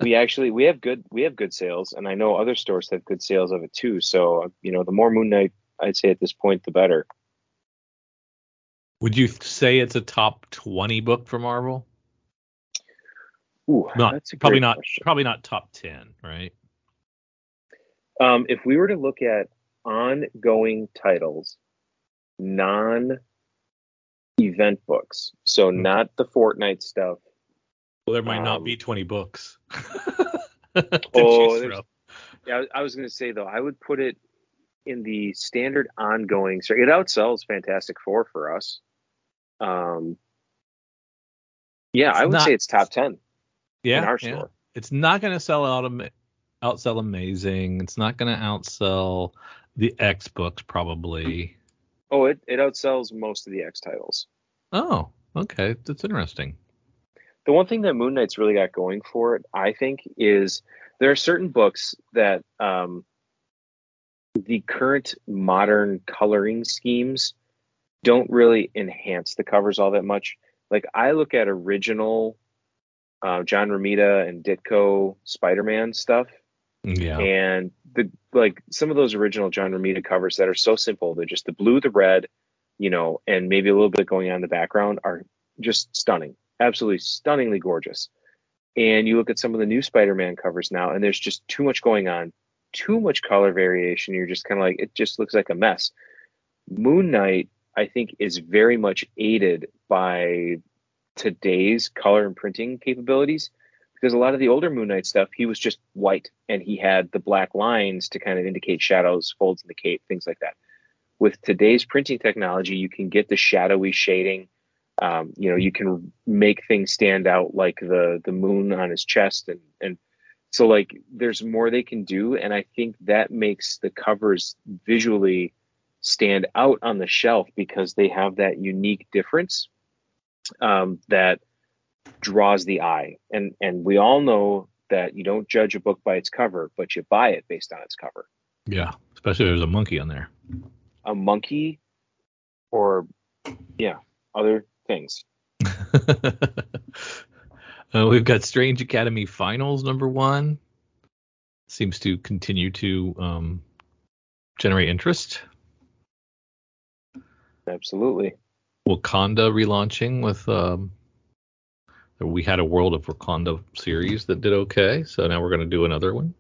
we actually we have good we have good sales, and I know other stores have good sales of it too. So you know, the more Moon Knight I'd say at this point, the better. Would you say it's a top twenty book for Marvel? Ooh, Not probably not question. probably not top ten, right? Um, if we were to look at ongoing titles, non event books, so Mhm. not the Fortnite stuff. Well, there might not Um, be twenty books. Oh, to choose there's- from. Yeah, I I was going to say though, I would put it in the standard ongoing. So it outsells Fantastic Four for us. Um, yeah, It's I would not- say it's top ten yeah, in our yeah. store. It's not going to sell out outsell amazing. It's not going to outsell the X books probably. Oh, it, it outsells most of the X titles. Oh, okay, that's interesting. the one thing that Moon Knight's really got going for it, I think, is there are certain books that um, the current modern coloring schemes don't really enhance the covers all that much. Like I look at original uh, John Romita and Ditko Spider-Man stuff, Yeah, and the like some of those original John Romita covers that are so simple, they're just the blue, the red, you know, and maybe a little bit going on in the background are just stunning, absolutely stunningly gorgeous. And you look at some of the new Spider-Man covers now, and there's just too much going on, too much color variation. You're just kind of like it just looks like a mess. Moon Knight, I think, is very much aided by today's color and printing capabilities because a lot of the older Moon Knight stuff, he was just white and he had the black lines to kind of indicate shadows, folds in the cape, things like that. With today's printing technology, you can get the shadowy shading. Um, you know, you can make things stand out like the the moon on his chest, and and so like there's more they can do, and I think that makes the covers visually stand out on the shelf because they have that unique difference um, that draws the eye. And and we all know that you don't judge a book by its cover, but you buy it based on its cover. yeah. Especially if there's a monkey on there. A monkey or yeah, other things. uh, we've got Strange Academy Finals number one. Seems to continue to um, generate interest. Absolutely. Wakanda relaunching with um, we had a World of Wakanda series that did okay, so now we're going to do another one.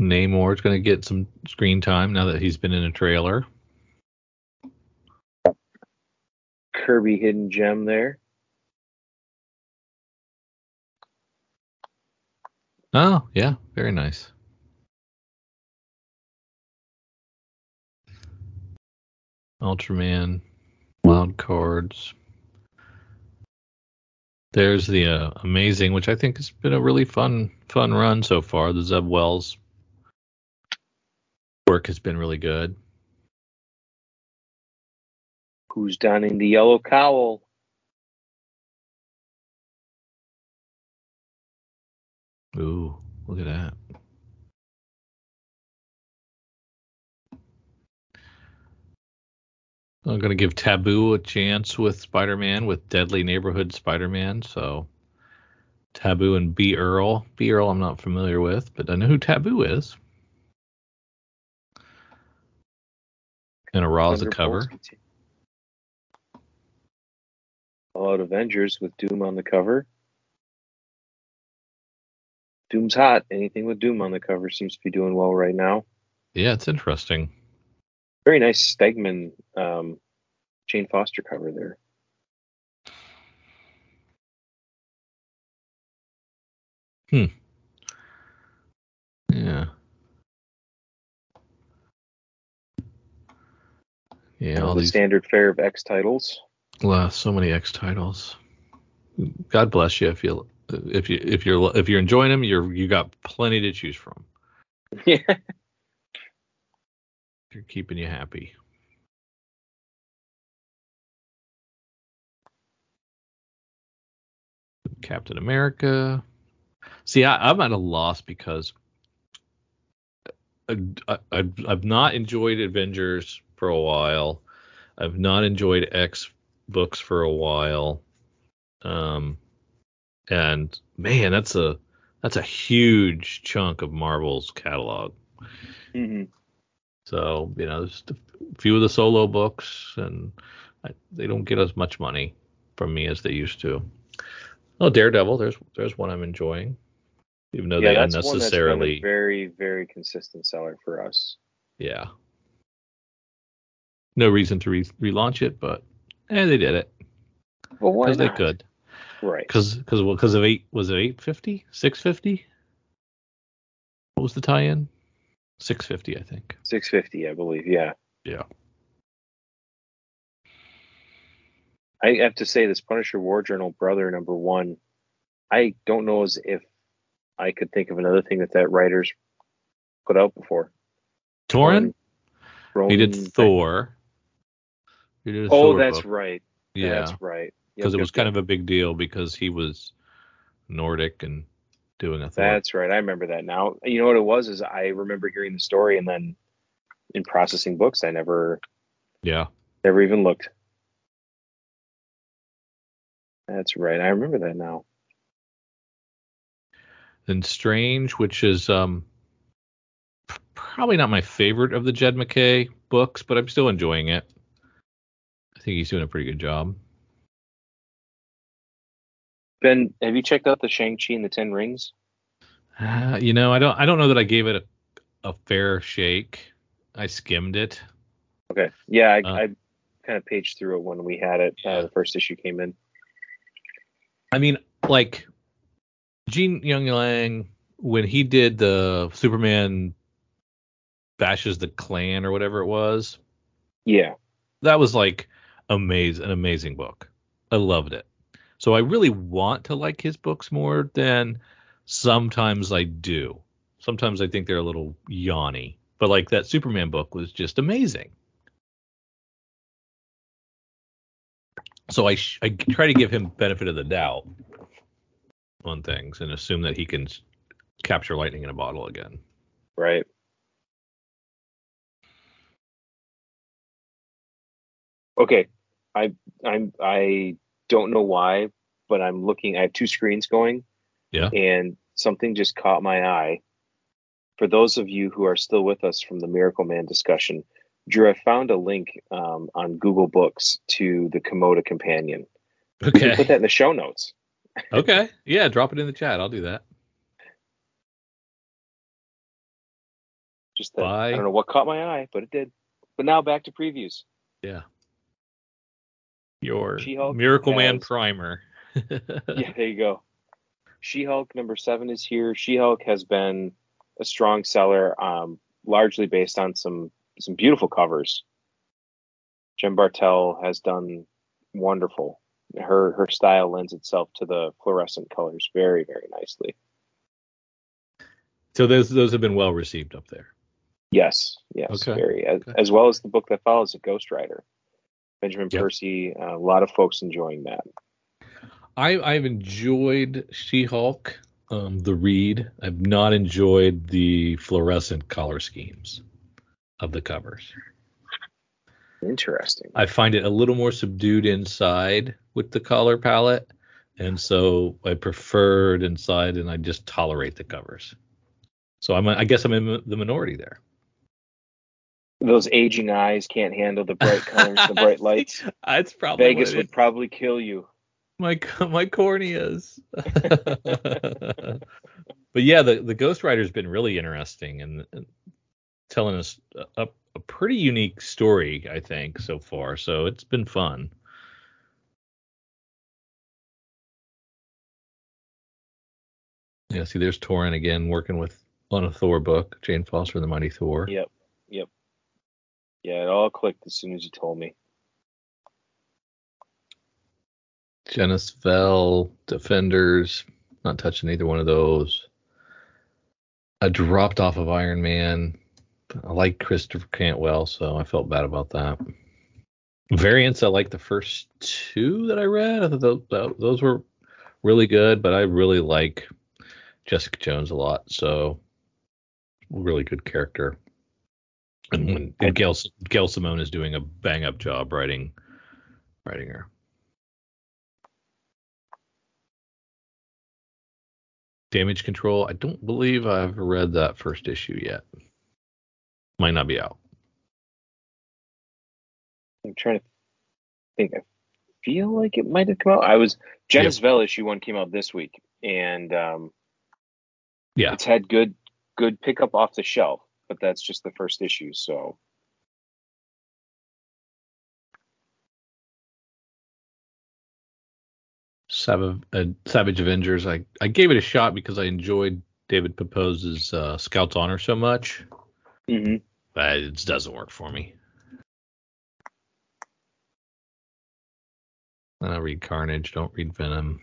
Namor's going to get some screen time now that he's been in a trailer. Kirby hidden gem there. Oh, yeah, very nice. Ultraman, Wild Cards. There's the uh, Amazing, which I think has been a really fun fun run so far. The Zeb Wells work has been really good. Who's donning the yellow cowl? Ooh, look at that. I'm going to give Taboo a chance with Spider Man, with Deadly Neighborhood Spider Man. So, Taboo and B. Earl. B. Earl, I'm not familiar with, but I know who Taboo is. And a Raw as a cover. All out oh, Avengers with Doom on the cover. Doom's hot. Anything with Doom on the cover seems to be doing well right now. Yeah, it's interesting. Very nice Stegman um, Jane Foster cover there. Hmm. Yeah. Yeah, all the these standard fare of X titles. Wow, so many X titles. God bless you if you if you if you're if you're enjoying them, you're you got plenty to choose from. Yeah. They're keeping you happy. Captain America. See, I, I'm at a loss because I, I, I've, I've not enjoyed Avengers for a while. I've not enjoyed X books for a while. Um, and man, that's a that's a huge chunk of Marvel's catalog. hmm So you know, just a few of the solo books, and I, they don't get as much money from me as they used to. Oh, Daredevil, there's there's one I'm enjoying, even though Yeah, they that's one unnecessarily a very, very consistent seller for us. yeah. No reason to re- relaunch it, but eh, they did it Well, why because they could. Right. Because because well, because of eight was it 850 650 what was the tie-in 650 i think 650, I believe. Yeah. yeah I have to say, this Punisher War Journal Brother number one, I don't know as if I could think of another thing that that writer's put out before. Torin he did thor he did Oh, Thor that's book. right. yeah That's right. Because it was kind of a big deal because he was nordic and doing a thing. That's right. I remember that now. You know what it was is I remember hearing the story and then in processing books, I never yeah never even looked. That's right. I remember that now. then strange which is um probably not my favorite of the jed MacKay books but i'm still enjoying it i think he's doing a pretty good job Ben, have you checked out the Shang-Chi and the Ten Rings? Uh, you know, I don't I don't know that I gave it a, a fair shake. I skimmed it. Okay. Yeah, I, Uh, I kind of paged through it when we had it. Yeah. Uh, the first issue came in. I mean, like Gene Luen Yang when he did the Superman bashes the Klan or whatever it was, Yeah. that was like amazing, an amazing book. I loved it. So I really want to like his books more than sometimes I do. Sometimes I think they're a little yawny, but like that Superman book was just amazing. So I sh- I try to give him benefit of the doubt on things and assume that he can s- capture lightning in a bottle again. Right. Okay. I I'm I don't know why, but I'm looking I have two screens going. Yeah. And something just caught my eye. For those of you who are still with us from the Miracle Man discussion, Drew, I found a link um, on Google Books to the Komodo Companion. Can put that in the show notes. okay. Yeah, drop it in the chat. I'll do that. Just that I don't know what caught my eye, but it did. But now back to previews. Yeah. Your She-Hulk Miracle Man has- primer. yeah, there you go. She Hulk number seven is here. She Hulk has been a strong seller, um, largely based on some some beautiful covers. Jen Bartel has done wonderful. Her her style lends itself to the fluorescent colors very very nicely. So those those have been well received up there. Yes, yes, Okay, very as, okay. as well as the book that follows it, Ghost Rider. Benjamin Yep. Percy, uh, a lot of folks enjoying that. I I've enjoyed She-Hulk, um, the read. I've not enjoyed the fluorescent color schemes of the covers. Interesting. I find it a little more subdued inside with the color palette, and so I prefer it inside, and I just tolerate the covers. So I'm I guess I'm in the minority there. Those aging eyes can't handle the bright colors, the bright lights. It's probably Vegas would probably kill you. my my corneas. but yeah, the the Ghost Rider's been really interesting and, and telling us a, a pretty unique story, I think, so far. So it's been fun. Yeah, see, there's Torunn again working with on a Thor book, Jane Foster and the Mighty Thor. Yep, yep. Yeah, it all clicked as soon as you told me. Janice Vell, Defenders, not touching either one of those. I dropped off of Iron Man. I like Christopher Cantwell, so I felt bad about that. Variants, I like the first two that I read. I thought those, those were really good, but I really like Jessica Jones a lot, so really good character. And when and Gail, Gail Simone is doing a bang up job writing writing her. Damage Control. I don't believe I've read that first issue yet. Might not be out. I'm trying to think. I feel like it might have come out. I was Janice Vell issue one came out this week, and um, Yeah. it's had good good pickup off the shelf, but that's just the first issue. So Savage, uh, Savage Avengers. I, I gave it a shot because I enjoyed David Pepose's uh, Scouts Honor so much, mhm. but it doesn't work for me. I don't read Carnage. Don't read Venom.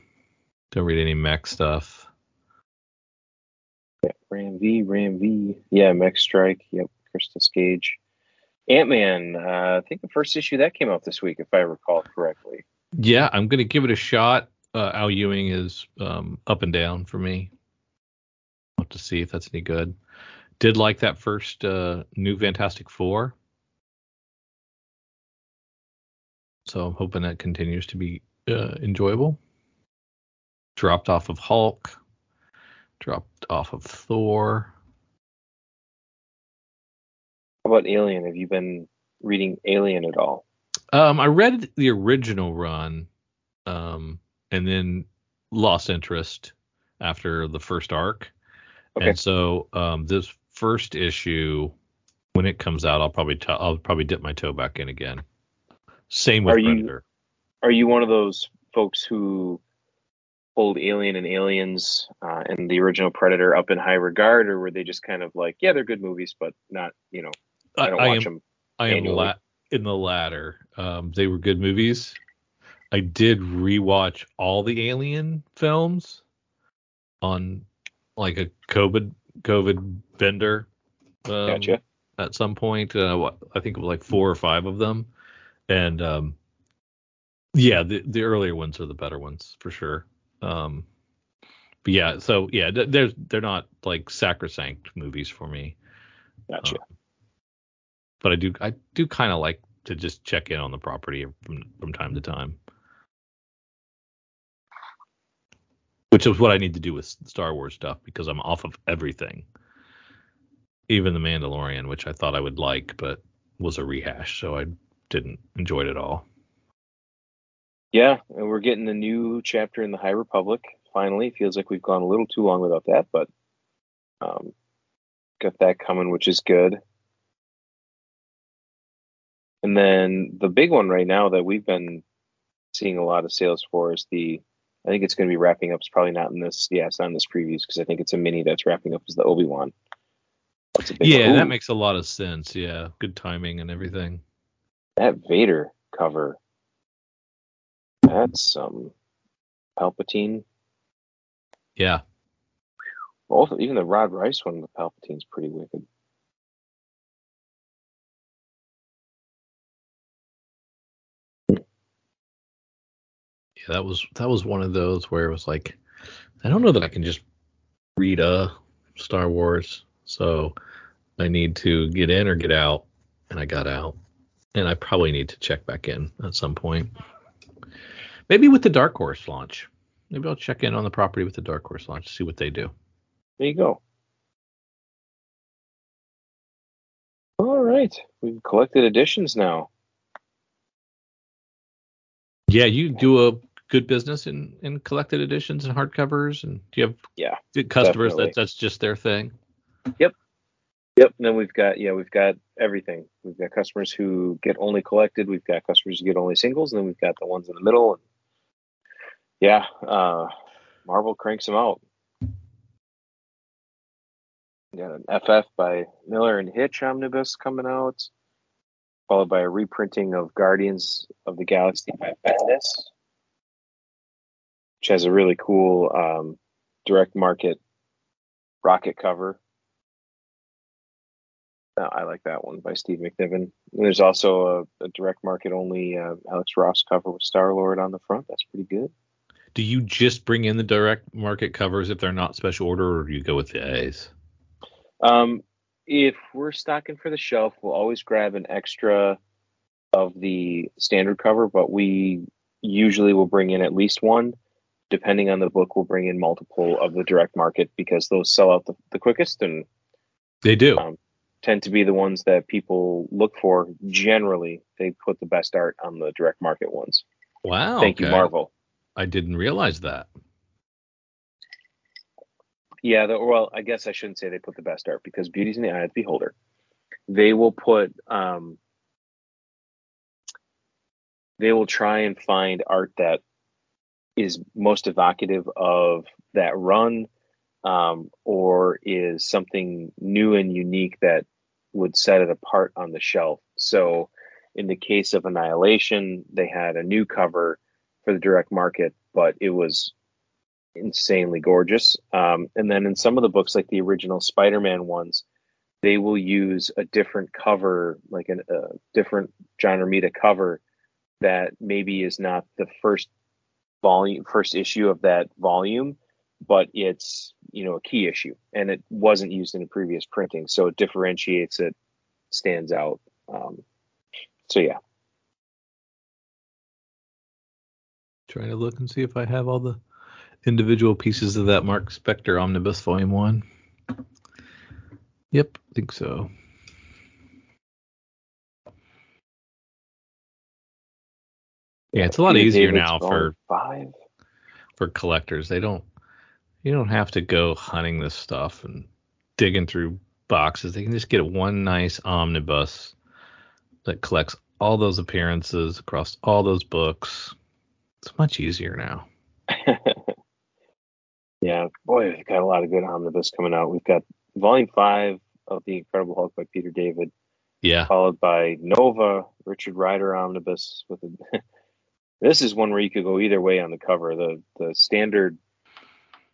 Don't read any mech stuff. Ram V, Ram V, yeah, Mech Strike, yep, Crystal Cage, Ant Man. Uh, I think the first issue that came out this week, if I recall correctly. Yeah, I'm gonna give it a shot. Uh, Al Ewing is um, up and down for me. I'll have to see if that's any good. Did like that first uh, new Fantastic Four, so I'm hoping that continues to be uh, enjoyable. Dropped off of Hulk. Dropped off of Thor. How about Alien? Have you been reading Alien at all? Um, I read the original run, um, and then lost interest after the first arc. Okay. And so um, this first issue, when it comes out, I'll probably t- I'll probably dip my toe back in again. Same with Are you- Are you one of those folks who hold Alien and Aliens uh, and the original Predator up in high regard, or were they just kind of like, yeah, they're good movies, but not, you know, I don't I watch am them. I am la- in the latter. Um, they were good movies. I did rewatch all the Alien films on like a COVID COVID bender. Um, Gotcha. At some point, uh, what- I think it was like four or five of them, and um, yeah, the the earlier ones are the better ones for sure. Um, but yeah, so yeah, they're they're not like sacrosanct movies for me Gotcha. but I do I do kind of like to just check in on the property from from time to time. Which is what I need to do with Star Wars stuff because I'm off of everything. Even the Mandalorian, which I thought I would like, but was a rehash, so I didn't enjoy it at all. Yeah, and we're getting a new chapter in the High Republic. Finally, feels like we've gone a little too long without that, but um, got that coming, which is good. And then the big one right now that we've been seeing a lot of sales for is the. I think it's going to be wrapping up. It's probably not in this. Yeah, it's not in this previews because I think it's a mini that's wrapping up. Is the Obi Wan? That's a big Yeah, one. that makes a lot of sense. Yeah, good timing and everything. That Vader cover. That's some um, Palpatine. Yeah. Both even the Rod Reis one with Palpatine's pretty wicked. Yeah, that was that was one of those where it was like, I don't know that I can just read a Star Wars, so I need to get in or get out, and I got out, and I probably need to check back in at some point. Maybe with the Dark Horse launch. Maybe I'll check in on the property with the Dark Horse launch, to see what they do. There you go. All right, we've collected editions now. Yeah, you do a good business in in collected editions and hardcovers, and do you have Yeah, good customers definitely. that that's just their thing? Yep yep. And then we've got yeah, we've got everything. We've got customers who get only collected. We've got customers who get only singles, and then we've got the ones in the middle. And yeah, uh, Marvel cranks them out. Got an FF by Miller and Hitch omnibus coming out, followed by a reprinting of Guardians of the Galaxy by Bendis, which has a really cool um, direct market rocket cover. Uh, I like that one by Steve McNiven. And there's also a, a direct market only uh, Alex Ross cover with Star Lord on the front. That's pretty good. Do you just bring in the direct market covers if they're not special order, or do you go with the A's? Um, if we're stocking for the shelf, we'll always grab an extra of the standard cover, but we usually will bring in at least one. Depending on the book, we'll bring in multiple of the direct market because those sell out the, the quickest and They do. Um, tend to be the ones that people look for. Generally, they put the best art on the direct market ones. wow. Thank you. Marvel. I didn't realize that. Yeah, the, well, I guess I shouldn't say they put the best art because beauty's in the eye of the beholder. They will put, um, they will try and find art that is most evocative of that run, um, or is something new and unique that would set it apart on the shelf. So, in the case of Annihilation, they had a new cover for the direct market, but it was insanely gorgeous. Um, and then in some of the books, like the original Spider-Man ones, they will use a different cover, like an- a different John Romita cover that maybe is not the first volume, first issue of that volume, but it's you know a key issue, and it wasn't used in a previous printing, so it differentiates it, stands out. Um, so yeah, Trying to look and see if I have all the individual pieces of that Marc Spector Omnibus Volume 1. Yep, I think so. Yeah, it's a lot easier now for five. for collectors. They don't you don't have to go hunting this stuff and digging through boxes. They can just get one nice omnibus that collects all those appearances across all those books. It's much easier now. yeah, boy, we've got a lot of good omnibus coming out. We've got Volume Five of the Incredible Hulk by Peter David, Yeah. followed by Nova Richard Rider omnibus with a. this is one where you could go either way on the cover. The the standard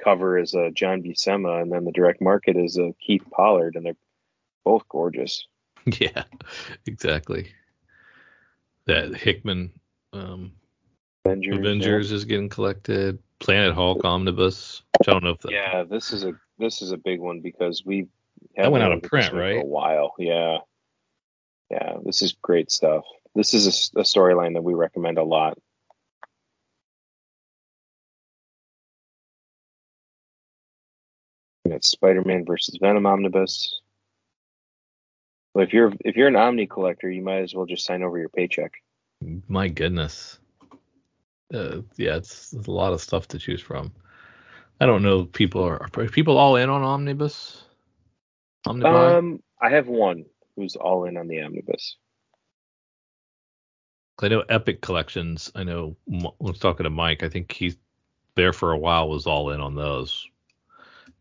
cover is a John Buscema, and then the direct market is a Keith Pollard, and they're both gorgeous. Yeah, exactly. That Hickman um, Avengers. Avengers is getting collected. Planet Hulk omnibus. Which I don't know if that. Yeah, this is a this is a big one because we That went out of print, right? For a while, yeah, yeah. This is great stuff. This is a storyline that we recommend a lot. And it's Spider-Man versus Venom omnibus. Well, if you're if you're an Omni collector, you might as well just sign over your paycheck. My goodness. Uh, yeah, it's, it's a lot of stuff to choose from. I don't know. People are, are people all in on omnibus. Omnibus. Um, I have one who's all in on the omnibus. I know Epic Collections. I know. I was talking to Mike. I think he's there for a while. Was all in on those,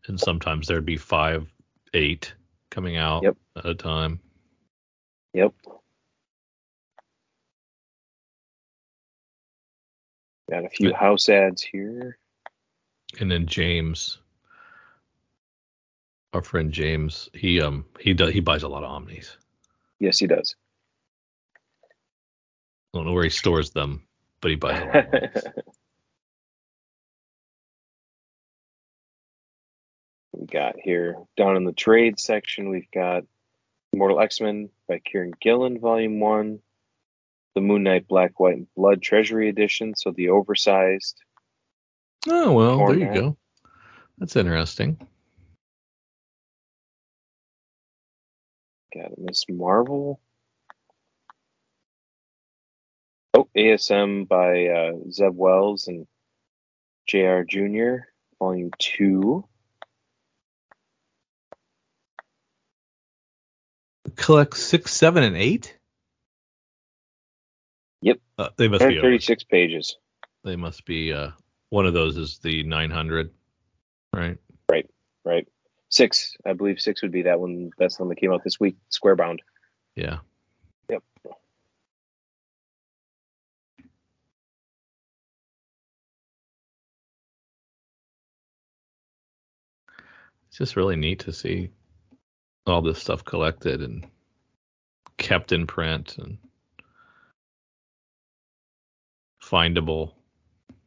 and sometimes there'd be five, eight coming out Yep. at a time. Yep. Got a few house ads here. And then James, our friend James, he um he does he buys a lot of omnis. Yes, he does. I don't know where he stores them, but he buys a lot. Of we got here down in the trade section, we've got Immortal X-Men by Kieron Gillen, Volume One, the Moon Knight Black, White, and Blood Treasury Edition, so the oversized. Oh well, format. there you go. That's interesting. Got Miss Marvel. Oh, ASM by uh, Zeb Wells and J.R. Jr., Volume 2. Collect 6, 7, and 8? Uh, they must be. Over. 136 pages. They must be. Uh, one of those is the 900, right? right? Right. Six. I believe six would be that one. That's the one that came out this week, Square Bound. Yeah. Yep. It's just really neat to see all this stuff collected and kept in print and findable.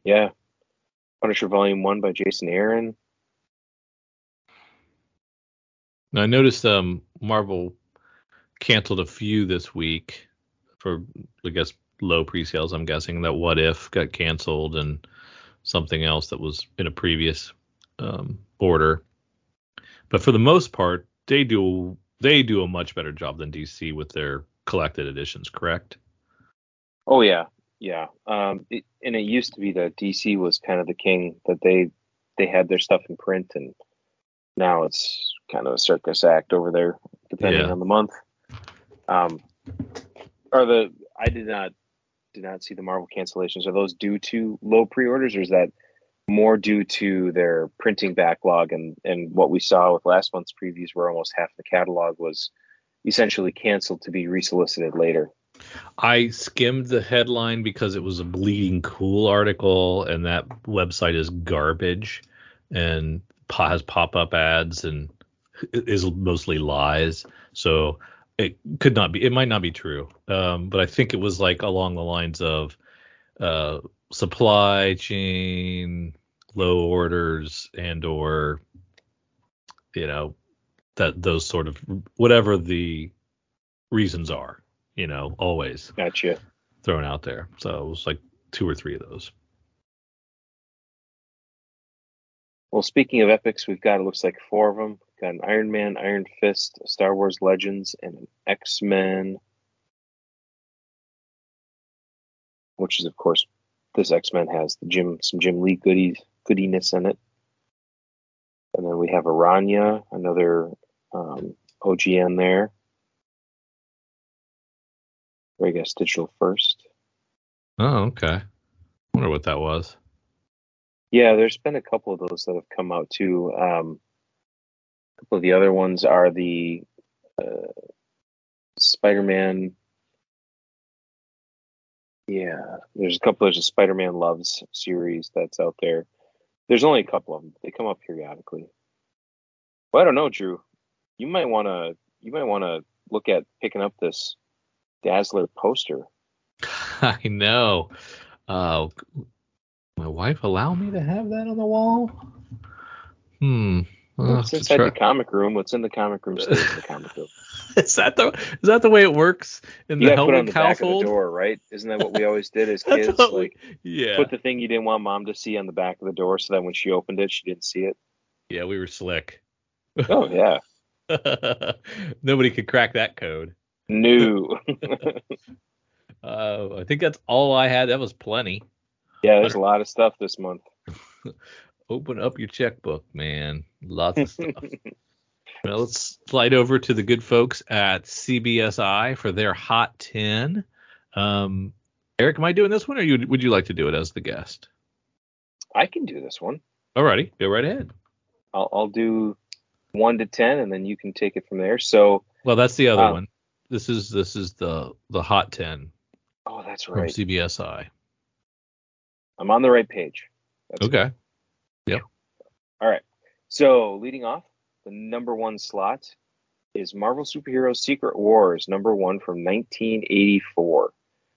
Yeah. Punisher Volume 1 by Jason Aaron. Now, I noticed um, Marvel canceled a few this week for, I guess, low pre-sales. I'm guessing that What If got canceled and something else that was in a previous um, order. But for the most part, they do they do a much better job than DC with their collected editions. Correct? Oh, yeah. Yeah. Um, it, and it used to be that DC was kind of the king, that they they had their stuff in print, and now it's kind of a circus act over there, depending Yeah. on the month. Um, are the I did not did not see the Marvel cancellations. Are those due to low pre-orders, or is that more due to their printing backlog and and what we saw with last month's previews, where almost half the catalog was essentially canceled to be resolicited later? I skimmed the headline because it was a bleeding cool article, and that website is garbage and has pop up ads and is mostly lies. So it could not be, it might not be true. Um, but I think it was like along the lines of uh, supply chain, low orders, and or you know that those sort of whatever the reasons are you know, always Gotcha. thrown out there. So it was like two or three of those. Well, speaking of epics, we've got it looks like four of them. We've got an Iron Man, Iron Fist, Star Wars Legends, and an X Men. Which is, of course, this X Men has the Jim some Jim Lee goodies goodiness in it. And then we have Araña, another um, OGN there. Or I guess digital first. Oh, okay. Wonder what that was. Yeah, there's been a couple of those that have come out too. Um, a couple of the other ones are the uh, Spider-Man. Yeah, there's a couple. There's a Spider-Man Loves series that's out there. There's only a couple of them. They come up periodically. Well, I don't know, Drew. You might want to. You might want to look at picking up this Dazzler poster. I know. Uh, my wife allow me to have that on the wall? Hmm. It's inside try- the comic room. What's in the comic room stays in the comic room. Is that the is that the way it works in You the to put on the Hellwick back of the door, right? Isn't that what we always did as kids? we- Like yeah. put the thing you didn't want mom to see on the back of the door, so that when she opened it, she didn't see it. yeah, we were slick. Oh yeah, Nobody could crack that code. New. Uh, I think that's all I had. That was plenty. yeah, there's a lot of stuff this month. Open up your checkbook, man. Lots of stuff. Well, let's slide over to the good folks at CBSI for their Hot 10. Um, Eric, am I doing this one, or you, would you like to do it as the guest? I can do this one. Alrighty, go right ahead. I'll, I'll do one to ten, and then you can take it from there. So, Well, that's the other Um, one. This is this is the the Hot 10 oh, that's from right. CBSI. I'm on the right page. That's okay. Yep. All right. So leading off, the number one slot is Marvel Superhero Secret Wars, number one from 1984.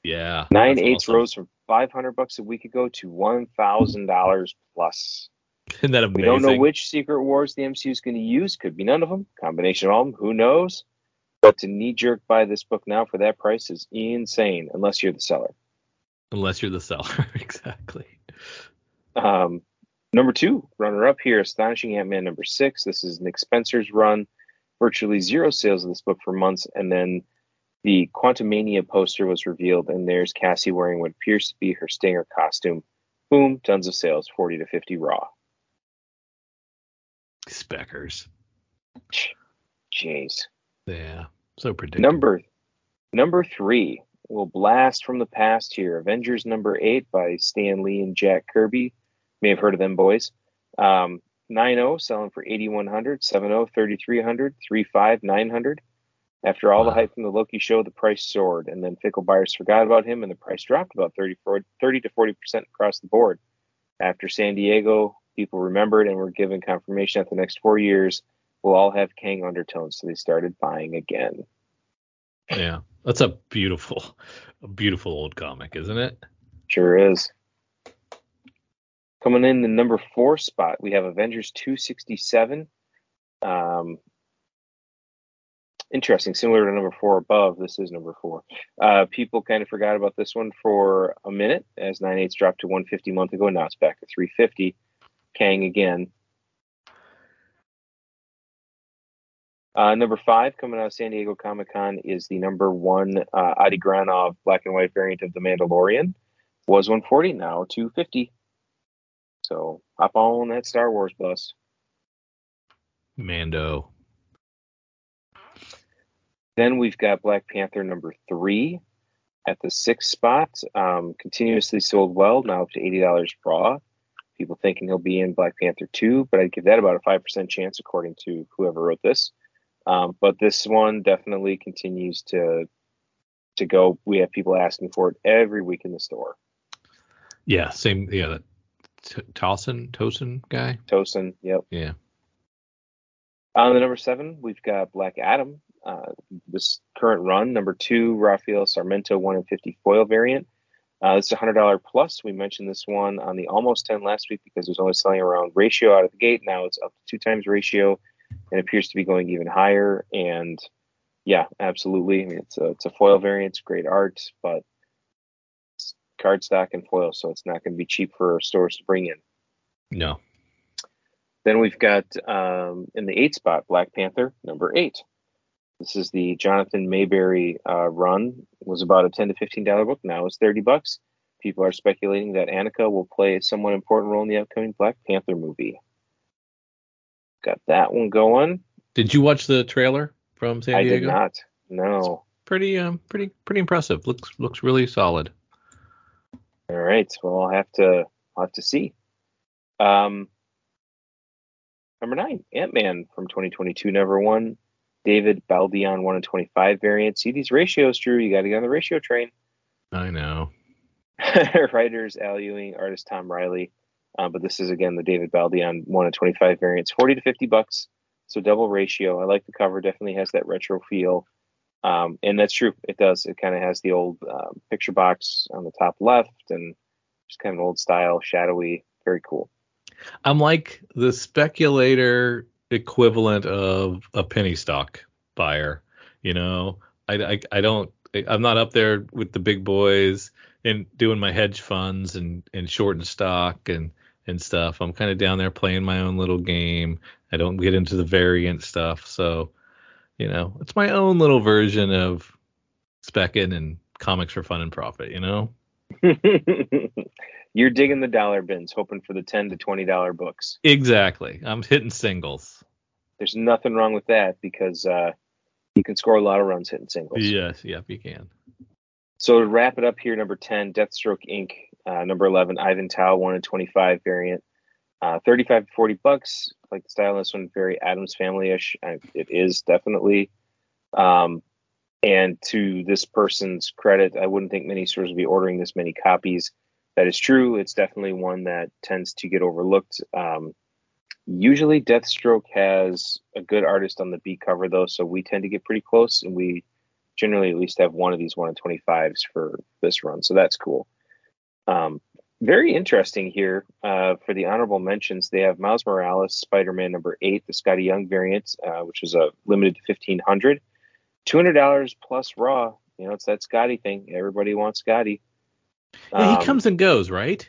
Yeah. Nine eighths awesome. rose from 500 bucks a week ago to $1,000 plus. Isn't that amazing? We don't know which Secret Wars the MCU is going to use. Could be none of them. Combination of all of them. Who knows? But to knee jerk buy this book now for that price is insane, unless you're the seller. Unless you're the seller, exactly. Um, number two, runner up here, Astonishing Ant Man number six. This is Nick Spencer's run. Virtually zero sales of this book for months, and then the Quantumania poster was revealed, and there's Cassie wearing what appears to be her Stinger costume. Boom, tons of sales, 40 to 50 raw. Speckers. Jeez. Yeah, so predictable. Number number three will blast from the past here. Avengers number eight by Stan Lee and Jack Kirby. May have heard of them boys. Um, 9 selling for 8100 7 3300 35 900 after all wow. the hype from the Loki show, the price soared, and then fickle buyers forgot about him, and the price dropped about 30, 30 to 40 percent across the board. After San Diego, people remembered and were given confirmation that the next four years will all have Kang undertones, so they started buying again. Yeah, that's a beautiful, a beautiful old comic, isn't it? Sure is. Coming in the number four spot, we have Avengers 267. Um, interesting, similar to number four above. This is number four. Uh, people kind of forgot about this one for a minute as 9 8 dropped to 150 a month ago. And now it's back to 350. Kang again. Uh, number five coming out of San Diego Comic Con is the number one uh, Adi Granov black and white variant of The Mandalorian. Was 140, now 250. So hop on that Star Wars bus. Mando. Then we've got Black Panther number three at the sixth spot. Um, continuously sold well, now up to $80 raw. People thinking he'll be in Black Panther 2, but I'd give that about a 5% chance according to whoever wrote this. Um, but this one definitely continues to to go. We have people asking for it every week in the store. Yeah, same. Yeah, that T- Tosin Tosin guy. Tosin, yep. Yeah. On the number seven, we've got Black Adam. Uh, this current run, number two, Rafael Sarmiento, one in fifty foil variant. Uh, this is a hundred dollar plus. We mentioned this one on the almost ten last week because it was only selling around ratio out of the gate. Now it's up to two times ratio, and appears to be going even higher. And yeah, absolutely. I mean, it's a it's a foil variant. It's great art, but it's cardstock and foil, so it's not going to be cheap for stores to bring in. No. Then we've got um, in the eight spot Black Panther number eight. This is the Jonathan Maberry uh, run. It was about a ten to fifteen dollar book. Now it's thirty bucks. People are speculating that Aneka will play a somewhat important role in the upcoming Black Panther movie. Got that one going. Did you watch the trailer from San Diego? I did not. No. It's pretty um pretty pretty impressive. Looks looks really solid. All right. Well, I'll have to I'll have to see. Um, number nine, Ant Man from 2022, number one. David Baldeón 1 in 25 variant. See these ratios, Drew. You got to get on the ratio train. I know. Writers Al Ewing, artist Tom Reilly. Uh, but this is again the David Baldeón 1 of 25 variants, 40 to 50 bucks. So double ratio. I like the cover. Definitely has that retro feel. Um, and that's true. It does. It kind of has the old uh, picture box on the top left and just kind of old style, shadowy. Very cool. I'm like the speculator equivalent of a penny stock buyer. You know, I, I, I don't, I'm not up there with the big boys and doing my hedge funds and, and shorting stock and, and stuff. I'm kind of down there playing my own little game. I don't get into the variant stuff. So, you know, it's my own little version of specking and comics for fun and profit, you know? You're digging the dollar bins, hoping for the ten to twenty dollar books. Exactly. I'm hitting singles. There's nothing wrong with that because uh, you can score a lot of runs hitting singles. Yes, yep, you can. So to wrap it up here, number ten, Deathstroke Inc. Uh, number eleven, Ivan Tao, one in twenty-five variant. Uh, 35 to 40 bucks. Like the style of this one, very Addams Family ish. It is definitely. Um, and to this person's credit, I wouldn't think many stores would be ordering this many copies that is true. It's definitely one that tends to get overlooked. Um, usually, Deathstroke has a good artist on the B cover, though, so we tend to get pretty close, and we generally at least have one of these 1 in 25s for this run, so that's cool. Um, very interesting here uh, for the honorable mentions. They have Miles Morales, Spider Man number eight, the Skottie Young variant, uh, which is a limited to 1500 $200 plus raw. You know, it's that Skottie thing. Everybody wants Skottie. Yeah, he Um, comes and goes, right?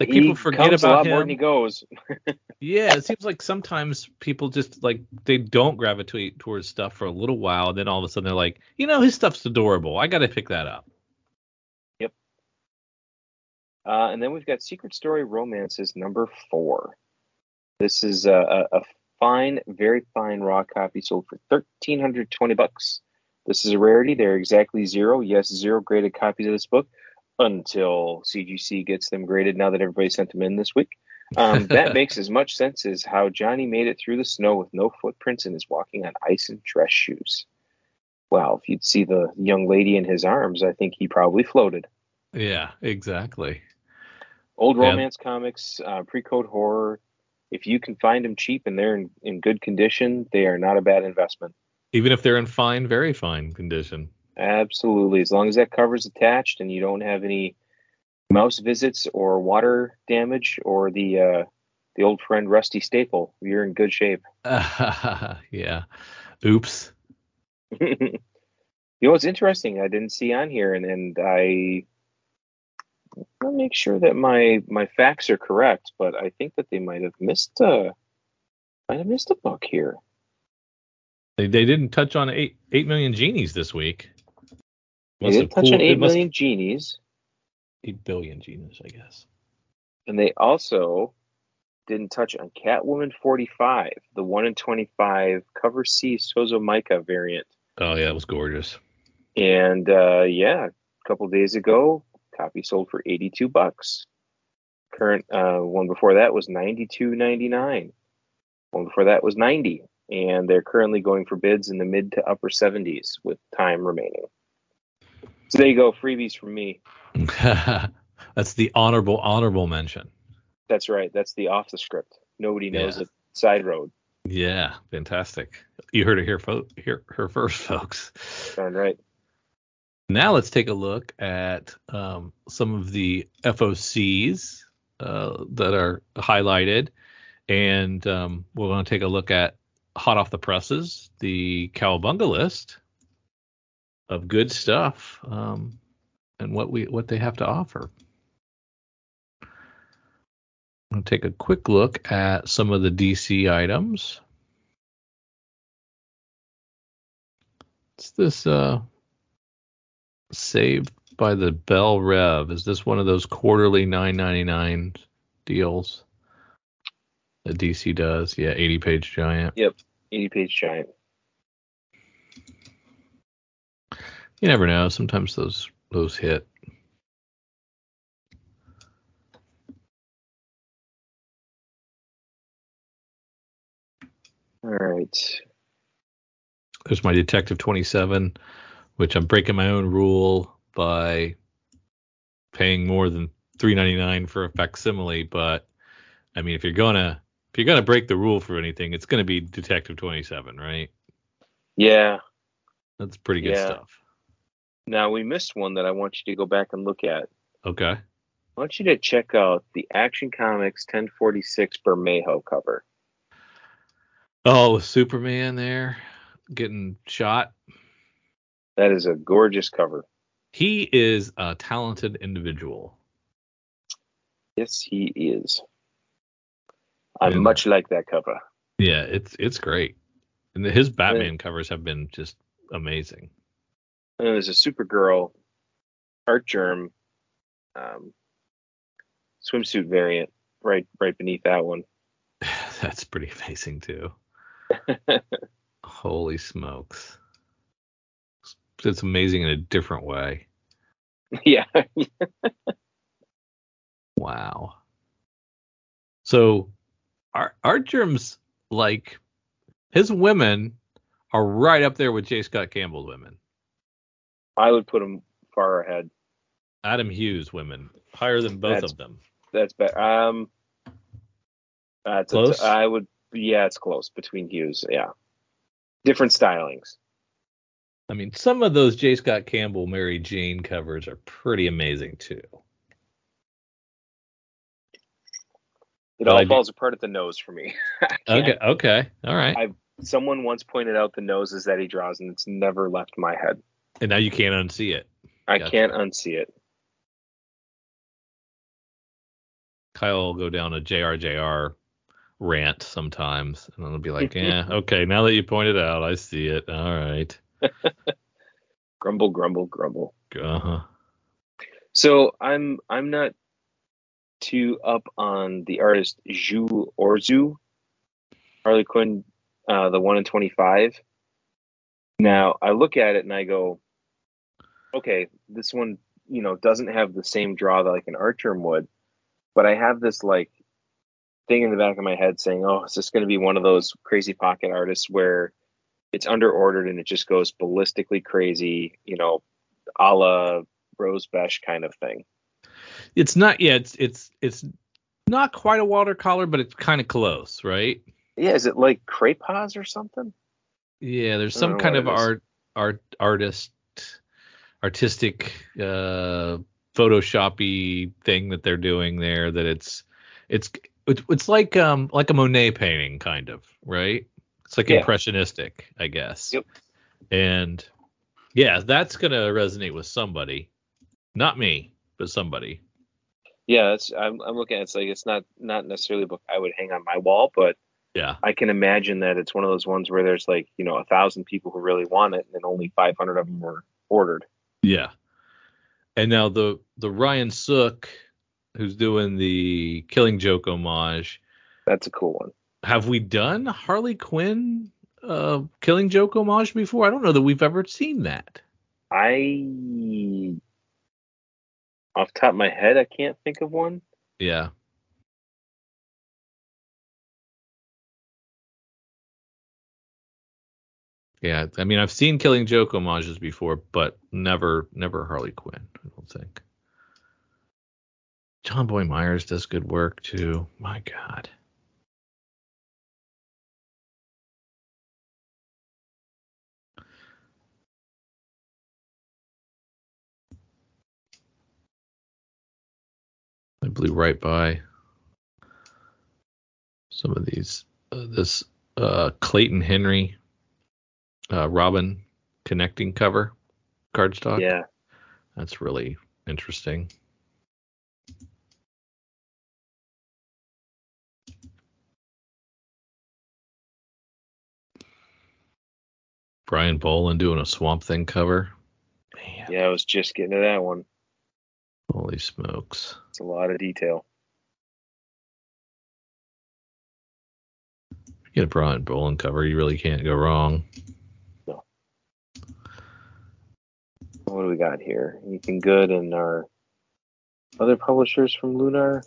Like he people forget comes a about lot him. more than he goes. Yeah, it seems like sometimes people just like they don't gravitate towards stuff for a little while, and then all of a sudden they're like, you know, his stuff's adorable. I got to pick that up. Yep. Uh, and then we've got Secret Story Romances number four. This is a, a, a fine, very fine raw copy sold for thirteen hundred twenty bucks. This is a rarity. There are exactly zero. Yes, zero graded copies of this book until CGC gets them graded. Now that everybody sent them in this week, um, that makes as much sense as how Johnny made it through the snow with no footprints and is walking on ice and dress shoes. Wow, if you'd see the young lady in his arms, I think he probably floated. Yeah, exactly. Old Yeah. romance comics, uh, pre-code horror. If you can find them cheap and they're in, in good condition, they are not a bad investment. Even if they're in fine, very fine condition. Absolutely, as long as that cover's attached and you don't have any mouse visits or water damage or the uh, the old friend Rusty Staple, you're in good shape. yeah. Oops. you know what's interesting? I didn't see on here, and and I I'll make sure that my my facts are correct, but I think that they might have missed uh might have missed a book here. They, they didn't touch on eight eight million genies this week. They Must did have touch on eight million genies, eight billion genies, I guess. and they also didn't touch on Catwoman 45, the one in 25 cover C Sozomaika variant. Oh yeah, it was gorgeous. And uh, yeah, a couple days ago, copy sold for 82 bucks. Current uh, one before that was 92.99. One before that was 90, and they're currently going for bids in the mid to upper 70s with time remaining. So there you go, freebies from me. That's the honorable honorable mention. That's right. That's the off the script. Nobody knows Yeah. it. Side road. Yeah, fantastic. You heard it here, fo- here, her first, folks. Darn right. Now let's take a look at um, some of the FOCs uh, that are highlighted, and um, we're going to take a look at hot off the presses, the Cowabunga list of good stuff um, and what we what they have to offer. I'm going to take a quick look at some of the DC items. It's this uh, saved by the Bell Rev. Is this one of those quarterly 9.99 deals that DC does? Yeah, 80 page giant. Yep, 80 page giant. You never know. Sometimes those those hit. All right. There's my Detective 27, which I'm breaking my own rule by paying more than 3.99 for a facsimile. But I mean, if you're gonna if you're gonna break the rule for anything, it's gonna be Detective 27, right? Yeah. That's pretty good Yeah. stuff. Now we missed one that I want you to go back and look at. Okay. I want you to check out the Action Comics 1046 Bermejo cover. Oh, Superman there getting shot. That is a gorgeous cover. He is a talented individual. Yes, he is. I And- much like that cover. Yeah, it's it's great. And his Batman covers have been just amazing. And then there's a Supergirl Artgerm um, swimsuit variant right right beneath that one. That's pretty amazing too. Holy smokes. It's amazing in a different way. yeah. Wow. So Art Artgerm's like his women are right up there with J. Scott Campbell's women. I would put him far ahead. Adam Hughes women higher than both That's- of them. That's better. Um, that's Close? I would. Yeah, it's close between Hughes. Yeah, different stylings. I mean, some of those J. Scott Campbell Mary Jane covers are pretty amazing too. It all falls apart at the nose for me. Okay, okay, all right. Someone once pointed out the noses that he draws, and it's never left my head. And now you can't unsee it. I Gotcha. can't unsee it. Kyle will go down a JRJR rant sometimes, and I'll be like, "Yeah, okay, now that you pointed out, I see it. All right." Grumble, grumble, grumble. Uh huh. So I'm I'm not too up on the artist Zu Orzu, Harley Quinn, uh, the one in twenty five. Now I look at it and I go, okay, this one you know doesn't have the same draw that like an Artgerm would, but I have this like thing in the back of my head saying, oh, is this going to be one of those crazy pocket artists where it's under ordered and it just goes ballistically crazy, you know, a la Rose Besch kind of thing. It's not. Yeah, it's it's it's not quite a watercolor, but it's kind of close, right? Yeah, is it like Crepaz or something? Yeah, there's some kind of art art artist artistic uh photoshoppy thing that they're doing there that it's it's it's, it's like um like a Monet painting kind of, right? It's like Yeah. impressionistic, I guess. Yep. And yeah, that's going to resonate with somebody. Not me, but somebody. Yeah, that's I'm, I'm looking at it, it's like it's not not necessarily a book I would hang on my wall, but Yeah. I can imagine that it's one of those ones where there's like you know a thousand people who really want it, and only 500 of them were ordered. Yeah. And now the the Ryan Sook who's doing the Killing Joke homage That's a cool one. have we done Harley Quinn uh Killing Joke homage before? I don't know that we've ever seen that. I off the top of my head, I can't think of one. Yeah. Yeah, I mean I've seen Killing Joke homages before, but never never Harley Quinn, I don't think. Jonboy Meyers does good work too. My God. I blew right by some of these. Uh, this uh, Clayton Henry, uh, Robin connecting cover cardstock. Yeah, That's really interesting. Brian Bolland doing a Swamp Thing cover. Man, yeah, I was just getting to that one. holy smokes. It's a lot of detail. You get a Brian Bolland cover, you really can't go wrong. What do we got here? Anything Good in our other publishers from Lunar.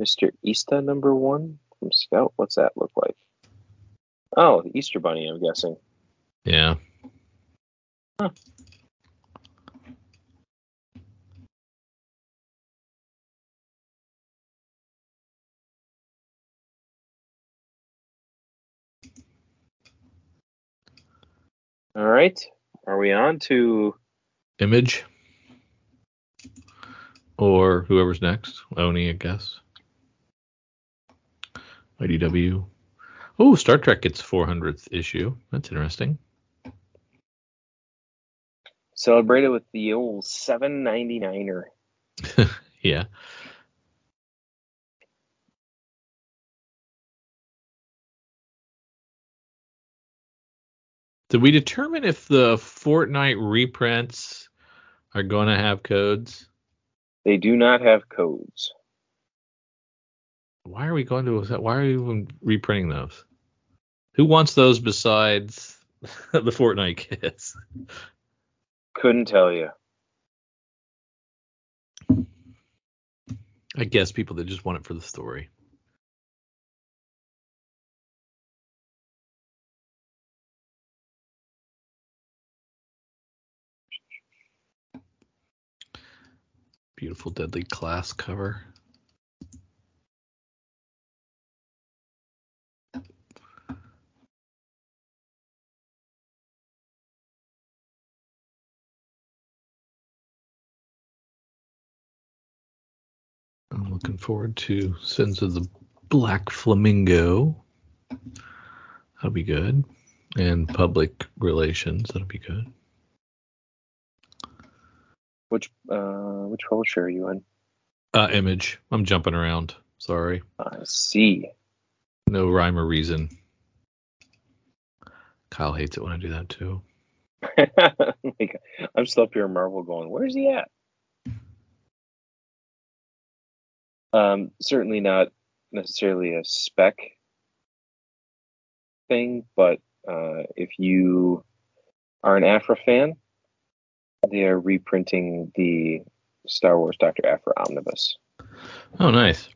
Mr. Easta number one from Scout. What's that look like? Oh, the Easter Bunny, I'm guessing. Yeah. All right. Are we on to Image. Or whoever's next. Oni, I guess. IDW. Oh, Star Trek gets 400th issue. That's interesting. Celebrated with the old 799er? Yeah. Did we determine if the Fortnite reprints are going to have codes? They do not have codes. Why are we going to? Why are we even reprinting those? Who wants those besides the Fortnite kids? Couldn't tell you. I guess people that just want it for the story. Beautiful Deadly Class cover. I'm looking forward to Sins of the Black Flamingo. That'll be good. And public relations. That'll be good. Which uh, which publisher are you in? Uh, image. I'm jumping around. Sorry. I see. No rhyme or reason. Kyle hates it when I do that too. like, I'm still up here in Marvel going, where's he at? Um, certainly not necessarily a spec thing, but uh, if you are an Aphra fan, they are reprinting the Star Wars Dr. Aphra omnibus. Oh, nice.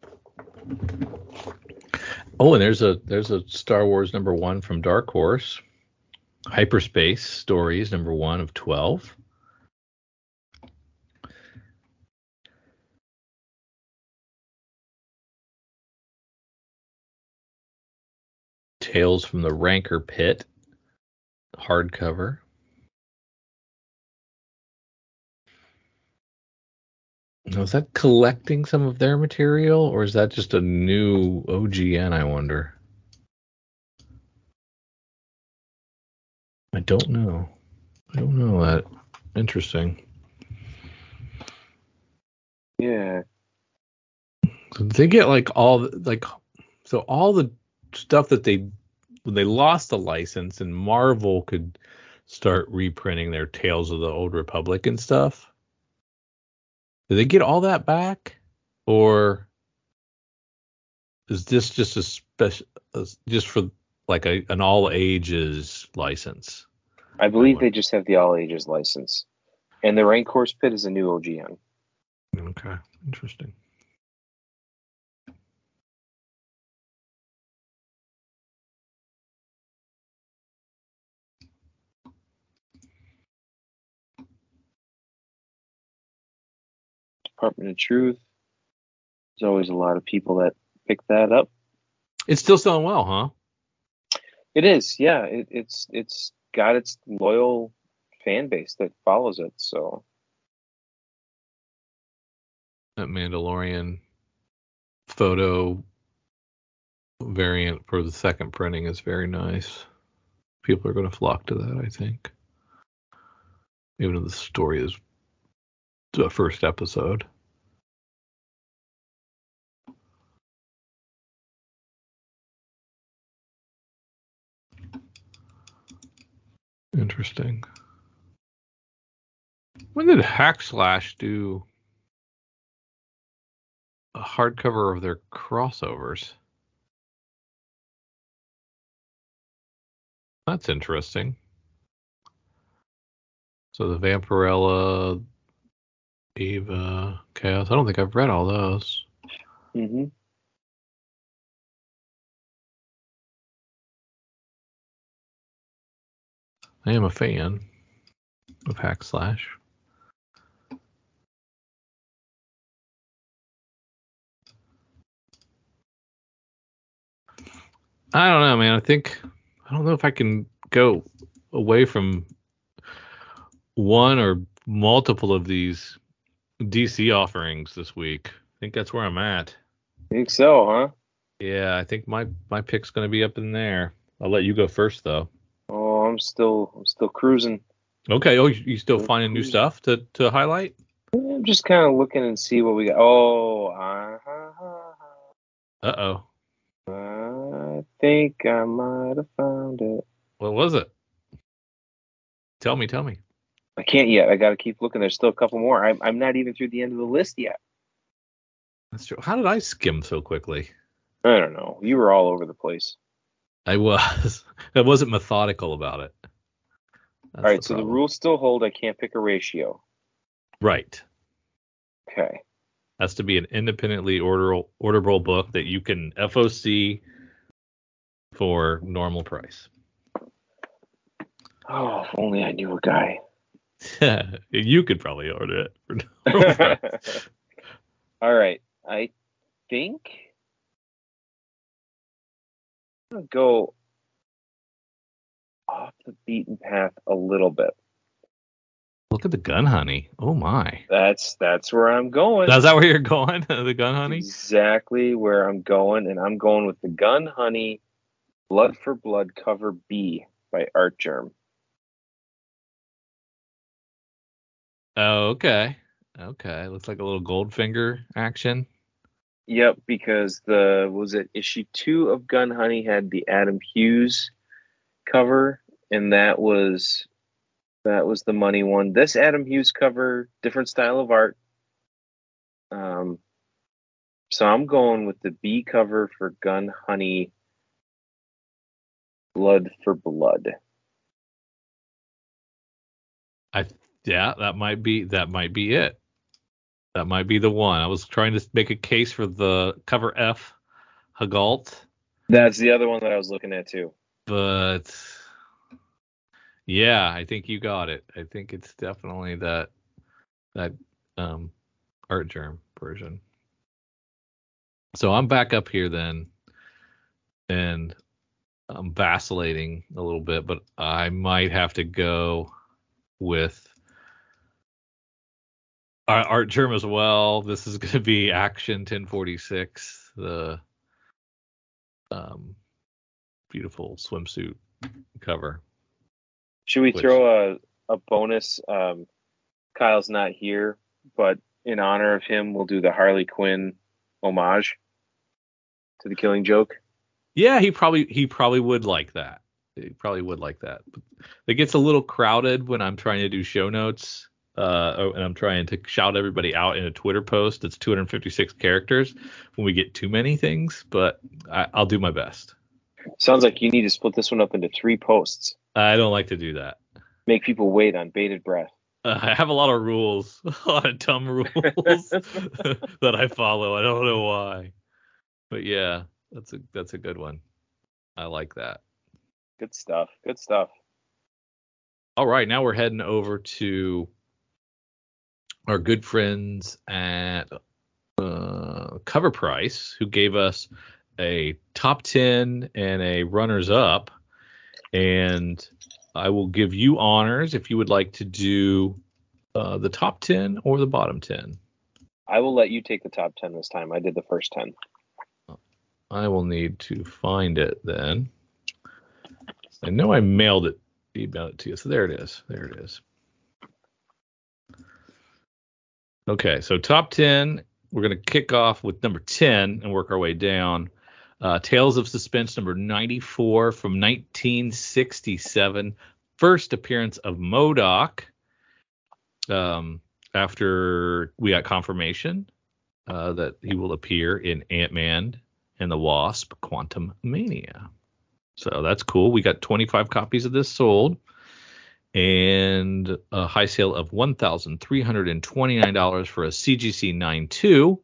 Oh, and there's a there's a Star Wars number one from Dark Horse, Hyperspace Stories number one of twelve. Tales from the Rancor Pit, hardcover. Now, is that collecting some of their material, or is that just a new OGN? I wonder. I don't know. I don't know that. Interesting. Yeah. So they get like all like so all the stuff that they when they lost the license and Marvel could start reprinting their Tales of the Old Republic and stuff. Did they get all that back, or is this just a special, uh, just for like a, an all ages license? I believe they just have the all ages license, and the Rancor's Pit is a new OGN. Okay, interesting. Department of Truth. There's always a lot of people that pick that up. It's still selling well, huh? It is, yeah. It, it's it's got its loyal fan base that follows it. So that Mandalorian photo variant for the second printing is very nice. People are going to flock to that, I think. Even though the story is the first episode. Interesting. When did Hackslash do a hardcover of their crossovers? That's interesting. So the Vampirella, Eva, Chaos. I don't think I've read all those. Mm-hmm. I am a fan of Hack Slash. I don't know, man. I think I don't know if I can go away from one or multiple of these DC offerings this week. I think that's where I'm at. Think so, huh? Yeah, I think my my pick's going to be up in there. I'll let you go first though. Oh, I'm still I'm still cruising. Okay. Oh, you, you still finding new stuff to to highlight? I'm just kind of looking and see what we got. Oh, uh, uh oh. I think I might have found it. What was it? Tell me, tell me. I can't yet. I got to keep looking. There's still a couple more. I'm, I'm not even through the end of the list yet. That's true. How did I skim so quickly? I don't know. You were all over the place. I was. I wasn't methodical about it. That's all right. The so the rules still hold. I can't pick a ratio. Right. Okay. Has to be an independently orderable, orderable book that you can FOC for normal price. Oh, if only I knew a guy. you could probably order it. For no All right. I think I'm gonna go off the beaten path a little bit. Look at the gun honey. Oh my. That's that's where I'm going. Is that where you're going? the gun honey? Exactly where I'm going, and I'm going with the Gun Honey Blood for Blood cover B by Artgerm. Oh, okay. Okay. Looks like a little Goldfinger action. Yep, because the was it issue two of Gun Honey had the Adam Hughes cover, and that was that was the money one. This Adam Hughes cover, different style of art. Um, so I'm going with the B cover for Gun Honey, Blood for Blood. Yeah, that might be that might be it. That might be the one. I was trying to make a case for the cover F, Hagalt, That's the other one that I was looking at too. but yeah, I think you got it. I think it's definitely that that um Artgerm version. So I'm back up here then, and I'm vacillating a little bit, but I might have to go with Ar- Artgerm as well. This is going to be Action 1046, the um beautiful swimsuit cover. Should we Which- throw a, a bonus? Um, Kyle's not here, but in honor of him, we'll do the Harley Quinn homage to the Killing Joke. Yeah, he probably he probably would like that. He probably would like that. But it gets a little crowded when I'm trying to do show notes. Uh, oh, and I'm trying to shout everybody out in a Twitter post that's 256 characters when we get too many things, but I, I'll do my best. Sounds like you need to split this one up into three posts. I don't like to do that. Make people wait on bated breath. Uh, I have a lot of rules, a lot of dumb rules that I follow. I don't know why, but yeah, that's a that's a good one. I like that. Good stuff. Good stuff. All right, now we're heading over to our good friends at uh, Cover Price, who gave us a top 10 and a runners up. And I will give you honors if you would like to do uh, the top 10 or the bottom 10. I will let you take the top 10 this time. I did the first 10. I will need to find it then. I know I mailed it, emailed it to you. So there it is. There it is. Okay, so top 10. We're going to kick off with number 10 and work our way down. Uh, Tales of Suspense number 94 from 1967. First appearance of MODOK. Um, after we got confirmation uh, that he will appear in Ant Man and the Wasp Quantum Mania. So that's cool. We got 25 copies of this sold and a high sale of $1,329 for a CGC 92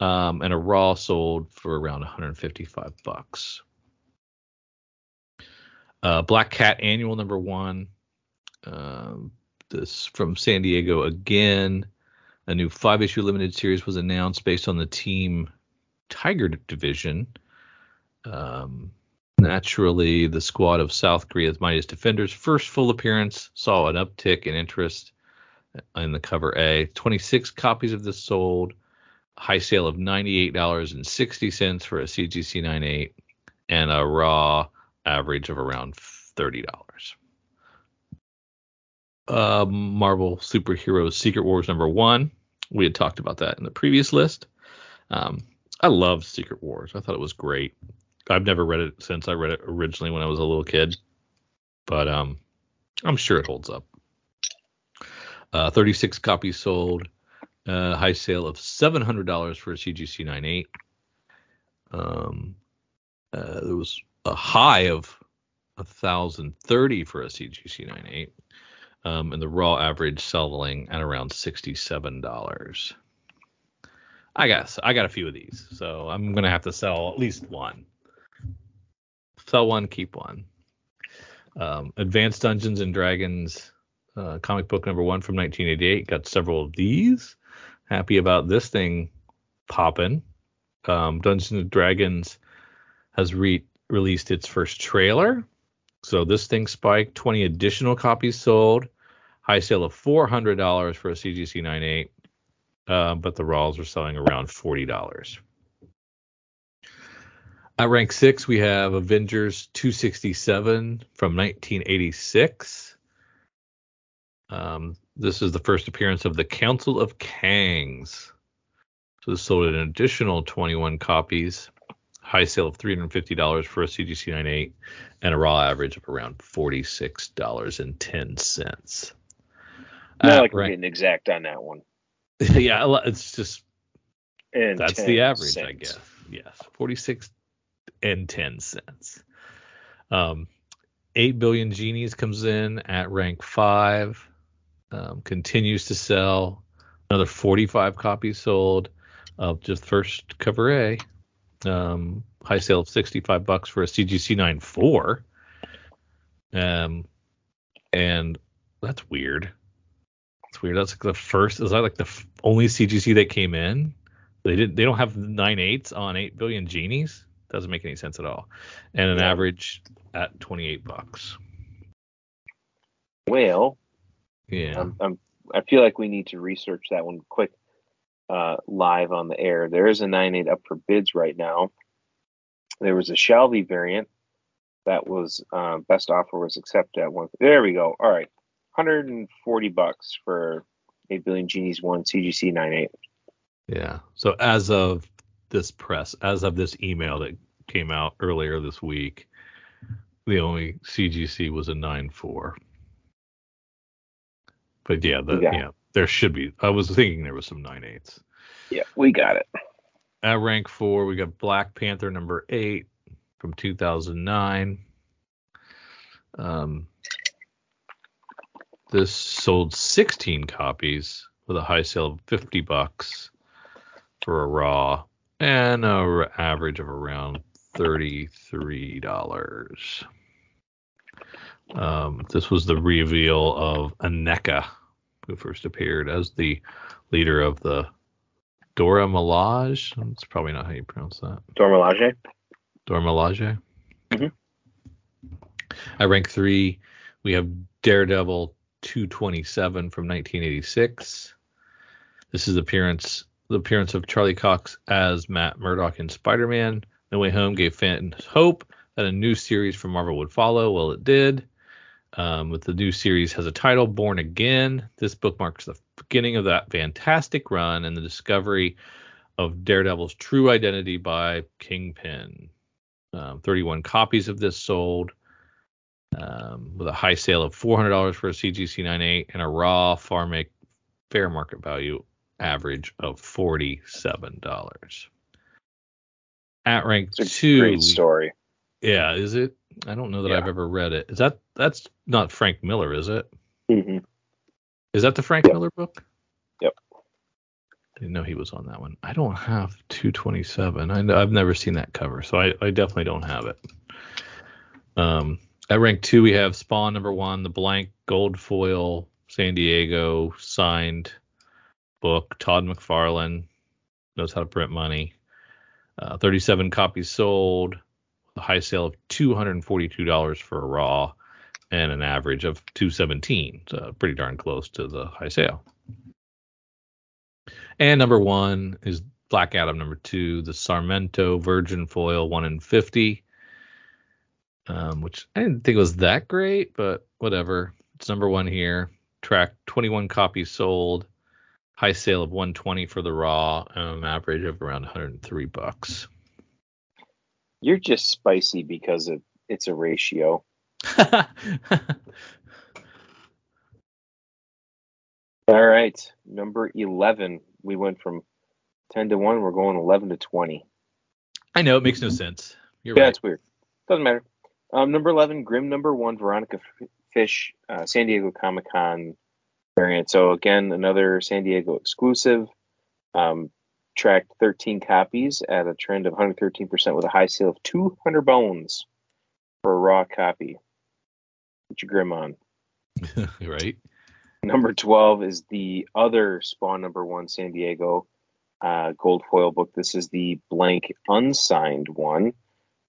um, and a raw sold for around 155 bucks. Uh, Black Cat Annual number one. Um, this from San Diego again. A new five issue limited series was announced based on the Team Tiger division. Um, naturally, the squad of South Korea's mightiest defenders' first full appearance saw an uptick in interest in the cover A. 26 copies of this sold, high sale of $98.60 for a CGC 98, and a raw average of around $30. Uh, Marvel Superheroes Secret Wars number one. We had talked about that in the previous list. Um, I loved Secret Wars. I thought it was great. I've never read it since I read it originally when I was a little kid, but um, I'm sure it holds up. Uh, 36 copies sold, uh, high sale of $700 for a CGC 98. Um, uh, there was a high of 1,030 for a CGC 98, um, and the raw average selling at around $67. I guess I got a few of these, so I'm gonna have to sell at least one. Sell one, keep one. Um, Advanced Dungeons and Dragons uh, comic book number one from 1988. Got several of these. Happy about this thing popping. Um, Dungeons and Dragons has re- released its first trailer. So this thing spiked. 20 additional copies sold. High sale of $400 for a CGC 98. Uh, but the Raws are selling around $40. At rank six, we have Avengers 267 from 1986. Um, this is the first appearance of the Council of Kangs. So this sold an additional 21 copies. High sale of $350 for a CGC 98 and a raw average of around $46.10. Not like we're getting exact on that one. yeah, it's just And that's the average, I guess. Yes, 46 and 10 cents. Um, 8 billion genies comes in at rank 5, um, continues to sell. Another 45 copies sold of just first cover A. Um, high sale of 65 bucks for a CGC 94. Um, and that's weird. That's weird. That's like the first. Is that like the f- only CGC that came in? They didn't. They don't have nine eights on eight billion genies. Doesn't make any sense at all. And an average at 28 bucks. Well, Yeah. I'm, I'm, I feel like we need to research that one quick uh, live on the air. There is a 9.8 up for bids right now. There was a Shelby variant that was uh, best offer was accepted at one. There we go. All right, 140 bucks for 8 billion genies one CGC 9.8. Yeah. So as of this press, as of this email that came out earlier this week, the only CGC was a nine four. But yeah, the, Yeah. yeah, there should be. I was thinking there was some 9.8s. Yeah, we got it. At rank four, we got Black Panther number eight from 2009. Um, this sold 16 copies with a high sale of 50 bucks for a raw and a r- average of around $33. Um, this was the reveal of Aneka, who first appeared as the leader of the Dora Milaje. That's probably not how you pronounce that. Dormelage. Dora Milaje. Mhm. At rank three, we have Daredevil 227 from 1986. This is appearance the appearance of Charlie Cox as Matt Murdock in Spider-Man. No Way Home gave fans hope that a new series from Marvel would follow. Well, it did. Um, with the new series has a title, Born Again. This book marks the beginning of that fantastic run and the discovery of Daredevil's true identity by Kingpin. Um, 31 copies of this sold um, with a high sale of $400 for a CGC 98 and a raw far make, fair market value average of $47. At rank two, great story. yeah, is it? I don't know that Yeah. I've ever read it. Is that that's not Frank Miller, is it? hmm Is that the Frank Yep. Miller book? Yep. Didn't know he was on that one. I don't have 227. I, I've never seen that cover, so I, I definitely don't have it. Um, at rank two, we have Spawn number one, the blank gold foil San Diego signed book. Todd McFarlane knows how to print money. Uh, 37 copies sold. A high sale of $242 for a raw and an average of 217 so pretty darn close to the high sale and number one is black adam number two the sarmento virgin foil 1 in 50 um, which i didn't think was that great but whatever it's number one here track 21 copies sold high sale of 120 for the raw an average of around 103 bucks You're just spicy because of it's a ratio. All right, number eleven. We went from ten to one. We're going eleven to twenty. i know it makes no sense you're yeah, right it's weird. Doesn't matter. Um, number eleven, Grim number one, Veronica F- Fish, uh, San Diego Comic Con variant. So again, another San Diego exclusive. Um, tracked 13 copies at a trend of 113% with a high sale of 200 bones for a raw copy. Put your Grim on. right Number 12 is the other Spawn number one San Diego uh, gold foil book. This is the blank unsigned one.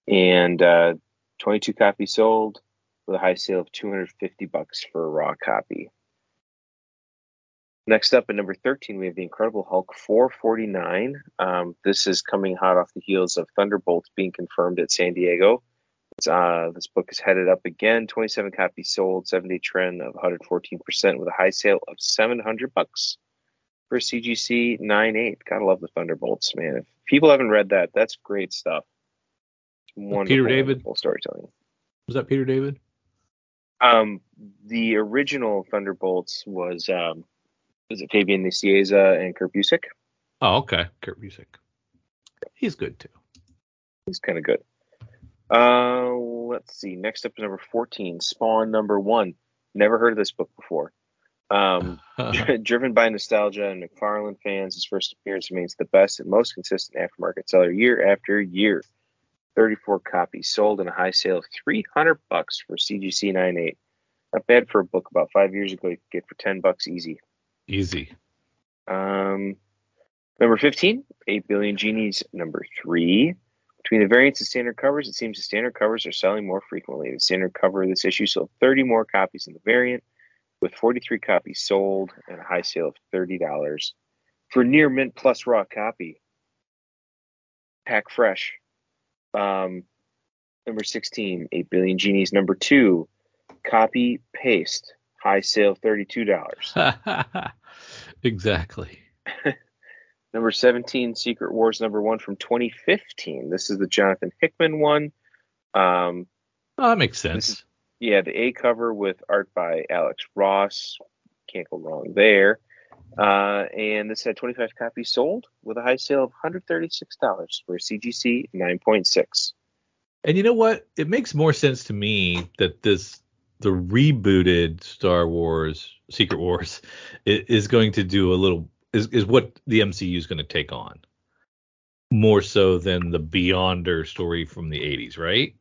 And uh, 22 copies sold with a high sale of 250 bucks for a raw copy. Next up at number 13, we have the Incredible Hulk 449. Um, this is coming hot off the heels of Thunderbolts being confirmed at San Diego. Uh, this book is headed up again. 27 copies sold, 70 trend of 114% with a high sale of 700 bucks for CGC 98. Gotta love the Thunderbolts, man. If people haven't read that, that's great stuff. Wonderful, Peter David storytelling. Was that Peter David? Um, the original Thunderbolts was um, was it Fabian Nicieza and Kurt Busiek? Oh, okay, Kurt Busiek. He's good too. He's kind of good. Uh, let's see. Next up, is number 14, Spawn number one. Never heard of this book before. Um, driven by nostalgia and McFarlane fans, his first appearance remains the best and most consistent aftermarket seller year after year. 34 copies sold in a high sale of 300 bucks for CGC 98. Not bad for a book about five years ago. You could get for 10 bucks easy. Easy. Um, number 15, 8 Billion Genies, number three. Between the variants and standard covers, it seems the standard covers are selling more frequently. The standard cover of this issue sold 30 more copies than the variant, with 43 copies sold and a high sale of $30 for near mint plus raw copy. Pack fresh. Um, number 16, 8 Billion Genies. Number two, copy paste. High sale $32. exactly. Number 17, Secret Wars number one from 2015. This is the Jonathan Hickman one. Um, oh, that makes sense. Is, yeah, the A cover with art by Alex Ross. Can't go wrong there. Uh, and this had 25 copies sold with a high sale of $136 for a CGC 9.6. And you know what? It makes more sense to me that this the rebooted Star Wars Secret Wars is going to do a little is is what the MCU is going to take on more so than the Beyonder story from the 80s, right?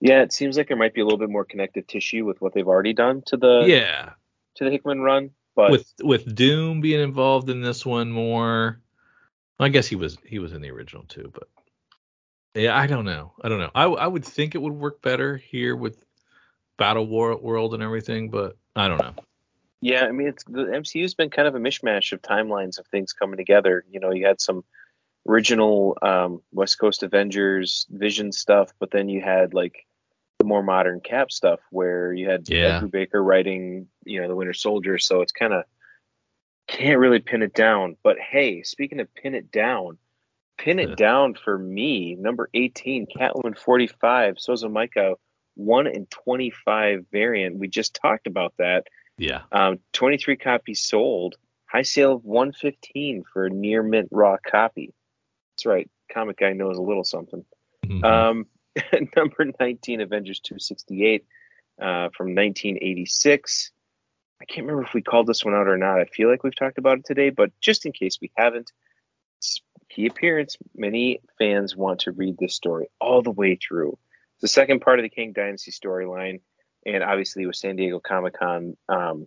Yeah, it seems like there might be a little bit more connective tissue with what they've already done to the yeah to the Hickman run, but with with Doom being involved in this one more. I guess he was he was in the original too, but yeah, I don't know. I don't know. I I would think it would work better here with Battle War World and everything, but I don't know. Yeah, I mean, it's the MCU's been kind of a mishmash of timelines of things coming together. You know, you had some original um, West Coast Avengers Vision stuff, but then you had like the more modern Cap stuff where you had yeah. Ed Brubaker writing, you know, the Winter Soldier. So it's kind of can't really pin it down. But hey, speaking of pin it down, pin it down for me. Number 18, Catwoman 45, Sozomaika 1 in 25 variant. We just talked about that. Yeah. Um, 23 copies sold. High sale of 115 for a near mint raw copy. That's right. Comic guy knows a little something. Mm-hmm. Um, number 19, Avengers 268 uh, from 1986. I can't remember if we called this one out or not. I feel like we've talked about it today, but just in case we haven't, key appearance. Many fans want to read this story all the way through. The second part of the Kang Dynasty storyline and obviously with San Diego Comic Con, um,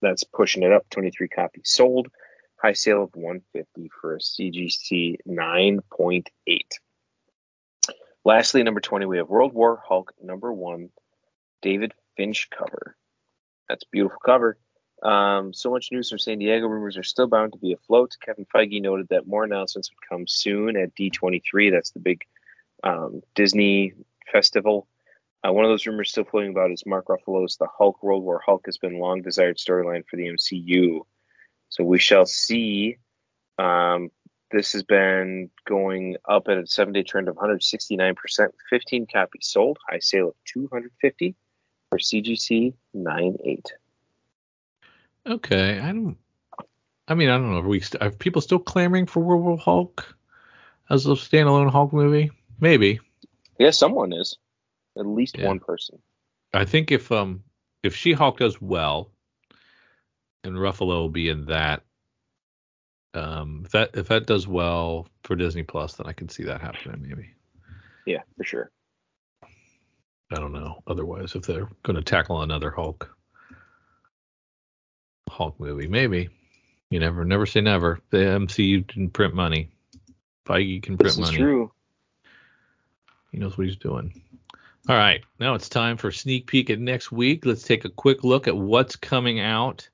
that's pushing it up. 23 copies sold, high sale of 150 for a CGC 9.8. Lastly, number 20, we have World War Hulk number one, David Finch cover. That's beautiful cover. Um, so much news from San Diego. Rumors are still bound to be afloat. Kevin Feige noted that more announcements would come soon at D23. That's the big um, Disney festival uh, one of those rumors still floating about is Mark Ruffalo's The Hulk World War Hulk has been long desired storyline for the MCU. So we shall see. Um, this has been going up at a seven day trend of 169%, 15 copies sold, high sale of 250 for CGC 98. Okay, I don't. I mean, I don't know. Are we st- are people still clamoring for World War Hulk as a standalone Hulk movie? Maybe. Yeah, someone is. At least yeah. one person. I think if um if She Hulk does well, and Ruffalo will be in that. Um, if that if that does well for Disney Plus, then I can see that happening maybe. Yeah, for sure. I don't know. Otherwise, if they're going to tackle another Hulk. Hulk movie. Maybe. You never never say never. The MCU can print money. Feige can print This is money. true. He knows what he's doing. All right, now it's time for sneak peek at next week. Let's take a quick look at what's coming out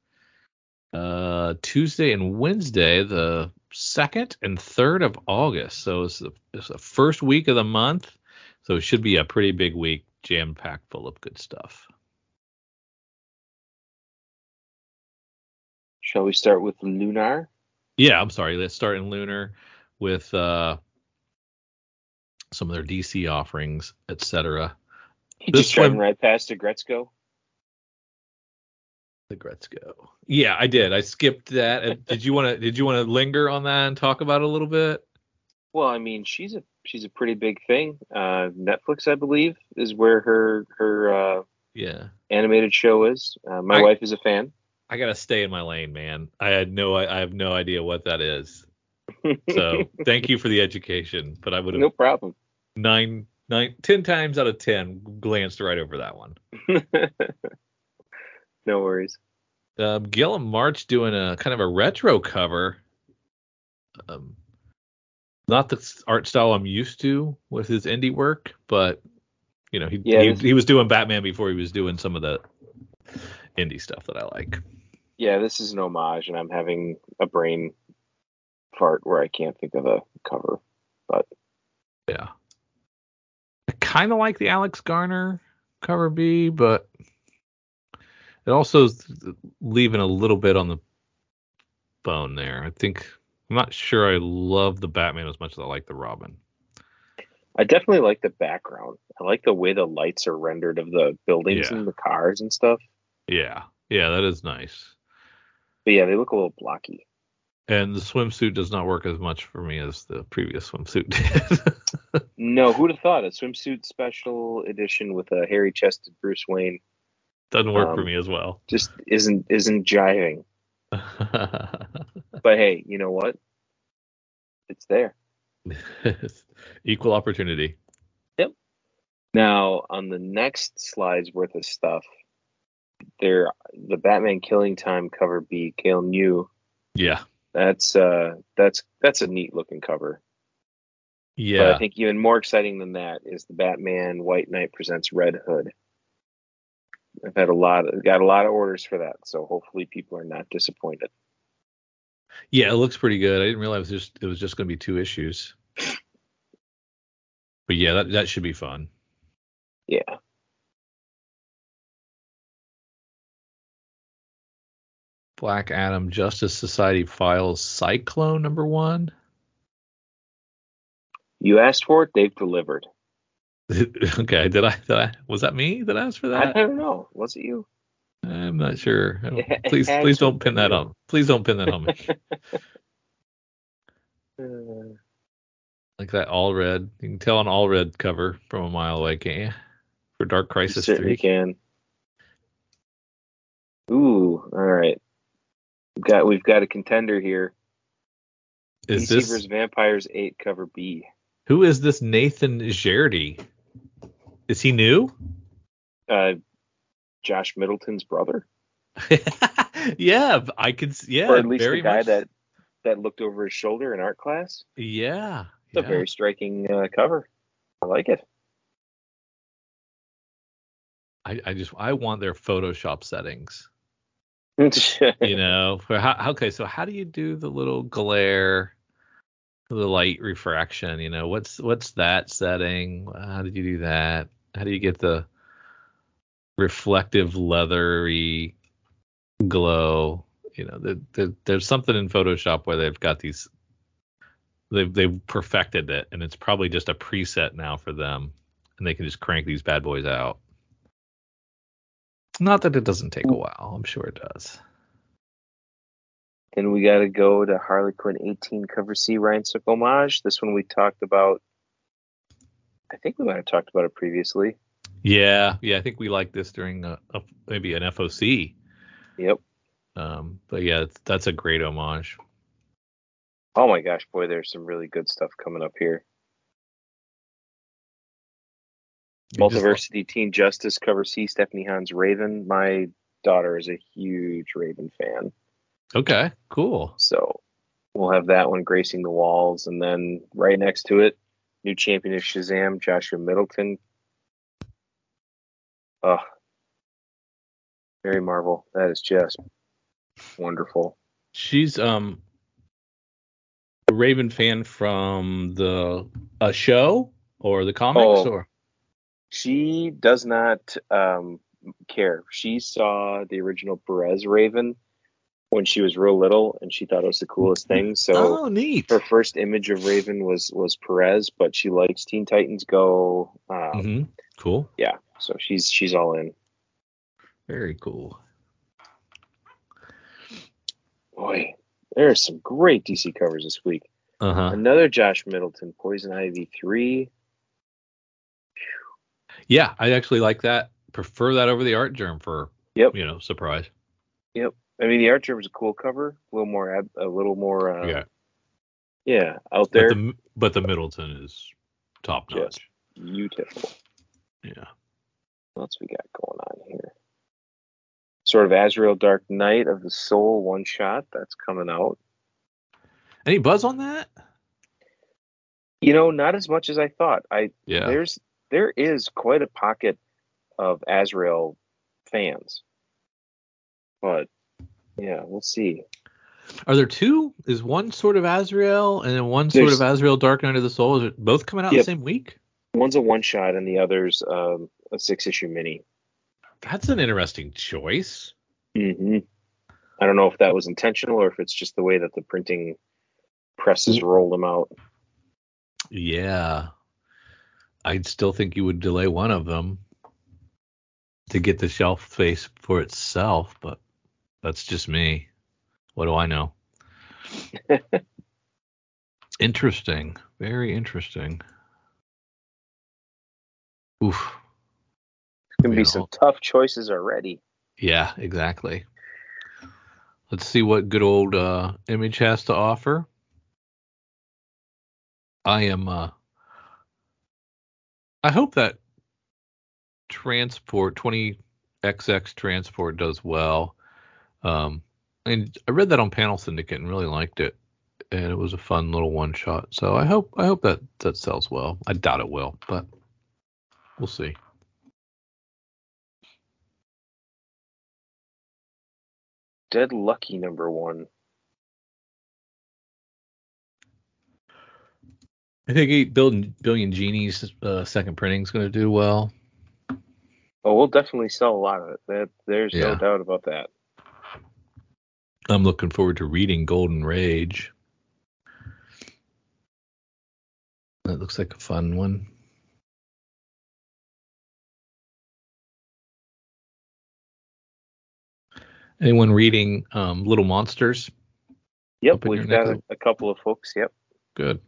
uh, Tuesday and Wednesday, the second and third of August. So it's the, it's the first week of the month. So it should be a pretty big week, jam packed full of good stuff. Shall we start with Lunar? Yeah, I'm sorry. Let's start in Lunar with uh, some of their DC offerings, etc. You This just one- right past the Gretzko. The Gretzko. Yeah, I did. I skipped that. Did you want to? Did you want to linger on that and talk about it a little bit? Well, I mean, she's a she's a pretty big thing. Uh, Netflix, I believe, is where her her uh, Yeah. animated show is. Uh, my I- wife is a fan. I gotta stay in my lane, man. I had no. I, I have no idea what that is. So thank you for the education. But I would have no problem. Nine, nine, ten times out of ten glanced right over that one. no worries. Um, Guillem March doing a kind of a retro cover. Um, not the art style I'm used to with his indie work, but you know he Yeah, he, he was doing Batman before he was doing some of the indie stuff that I like. Yeah, this is an homage, and I'm having a brain fart where I can't think of a cover. But yeah, kind of like the Alex Garner cover B, but it also is leaving a little bit on the bone there. I think I'm not sure I love the Batman as much as I like the Robin. I definitely like the background. I like the way the lights are rendered of the buildings Yeah. and the cars and stuff. Yeah, yeah, that is nice. But yeah, they look a little blocky. And the swimsuit does not work as much for me as the previous swimsuit did. No, who'd have thought a swimsuit special edition with a hairy chested Bruce Wayne Doesn't work for Um, me as well. just isn't isn't jiving. But hey, you know what? It's there. Equal opportunity. Yep. Now on the next slide's worth of stuff, there the Batman Killing Time cover B, Kael Ngu. Yeah. That's uh that's that's a neat looking cover. But Yeah. I think even more exciting than that is the Batman White Knight presents Red Hood. I've had a lot of, got a lot of orders for that, so hopefully people are not disappointed. Yeah, it looks pretty good. I didn't realize it was just, it was just going to be two issues. But yeah, that that should be fun. Yeah. Black Adam Justice Society Files Cyclone number one. You asked for it, they've delivered. okay, did I, did I was that me that asked for that? I don't know. Was it you? I'm not sure. I don't- It ha- please please don't pin that you. on. Please don't pin that on me. Uh, like that all red. You can tell an all red cover from a mile away, can't you? For Dark Crisis certainly 3. can. Ooh, all right. We've got we've got a contender here. Is DC this vs. Vampires 8 cover B. who is this Nathan Szerdy? Is he new? Uh, Josh Middleton's brother, yeah, I could. Yeah, or at least very the guy much- that that looked over his shoulder in art class. Yeah, It's a very striking uh, cover. I like it. I, I just I want their Photoshop settings. You know, for how- okay, so how do you do the little glare, the light refraction? You know, what's what's that setting? How did you do that? How do you get the reflective leathery glow? You know, the, the, there's something in Photoshop where they've got these. They've they've perfected it, and it's probably just a preset now for them, and they can just crank these bad boys out. Not that it doesn't take a while. I'm sure it does. Then we got to go to Harley Quinn 18 cover C Ryan Sook homage. This one we talked about. I think we might have talked about it previously. Yeah, yeah. I think we liked this during a, a maybe an FOC. Yep. Um, but yeah, that's a great homage. Oh my gosh, boy, there's some really good stuff coming up here. Multiversity Teen Justice cover C Stephanie Hans Raven. My daughter is a huge Raven fan. Okay, cool. So we'll have that one gracing the walls. And then right next to it, new champion of Shazam, Joshua Middleton. Oh, Mary Marvel. That is just wonderful. She's um a Raven fan from the a show or the comics Oh. or She does not um, care. She saw the original Perez Raven when she was real little, and she thought it was the coolest thing. So oh neat. her first image of Raven was was Perez, but she likes Teen Titans Go. Um, hmm Cool. Yeah, so she's she's all in. Very cool. Boy, there are some great DC covers this week. Uh huh. Another Josh Middleton, Poison Ivy three. Yeah, I actually like that. Prefer that over the Artgerm for Yep. you know surprise. Yep. I mean, the Artgerm is a cool cover, a little more, ab- a little more, uh, yeah, yeah, out but there. the but the Middleton is top notch. Yes. Beautiful. Yeah. What else we got going on here? Sword of Azrael Dark Knight of the Soul one shot that's coming out. Any buzz on that? You know, not as much as I thought. I Yeah. there's there is quite a pocket of Azrael fans, but yeah, we'll see. Are there two? Is one Sword of Azrael and then one Sword There's- of Azrael Dark Knight of the Soul? Is it both coming out Yep. the same week? One's a one shot and the other's um, a six issue mini. That's an interesting choice. hmm I don't know if that was intentional or if it's just the way that the printing presses rolled them out. Yeah. I'd still think you would delay one of them to get the shelf space for itself, but that's just me. What do I know? interesting. Very interesting. Oof. Gonna be You some tough choices already. Yeah, exactly. Let's see what good old uh, Image has to offer. I am. Uh, I hope that transport 20xx transport does well. Um, and I read that on Panel Syndicate and really liked it, and it was a fun little one shot. So I hope I hope that that sells well. I doubt it will, but we'll see. Dead Lucky number one. I think eight billion billion genies uh, second printing is going to do well. Oh, we'll definitely sell a lot of it. That there's no doubt about that. I'm looking forward to reading Golden Rage. That looks like a fun one. Anyone reading um, Little Monsters? Yep, we've got a, a couple of folks. Yep. Good.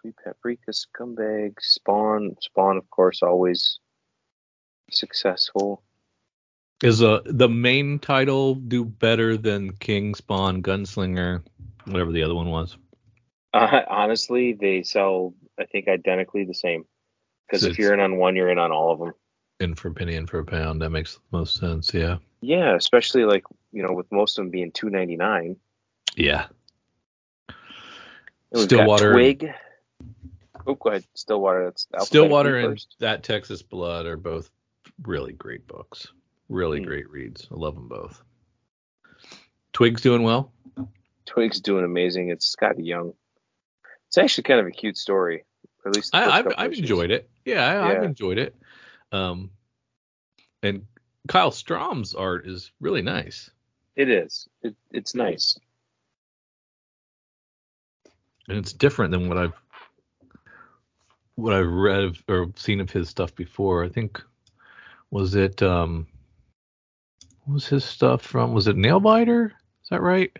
Sweet Paprika, Scumbag, Spawn. Spawn, of course, always successful. Is uh, the main title do better than King Spawn Gunslinger, whatever the other one was? Uh, honestly, they sell, I think, identically the same. Because if you're in on one, you're in on all of them. In for a penny, in for a pound. That makes the most sense. Yeah. Yeah, especially like you know, with most of them being two ninety nine. Yeah. Stillwater- Twig. Oh, go ahead. Stillwater. That's Stillwater and first. that Texas Blood are both really great books. Really Hmm. great reads. I love them both. Twig's doing well. Twig's doing amazing. It's Skottie Young. It's actually kind of a cute story. At least I, I've, I've issues. enjoyed it. Yeah, I, I've Yeah. enjoyed it. Um, and Kyle Strahm's art is really nice. It is. It, it's nice. and it's different than what I've what I've read of, or seen of his stuff before. I think was it um what was his stuff from? Was it Nailbiter? Is that right?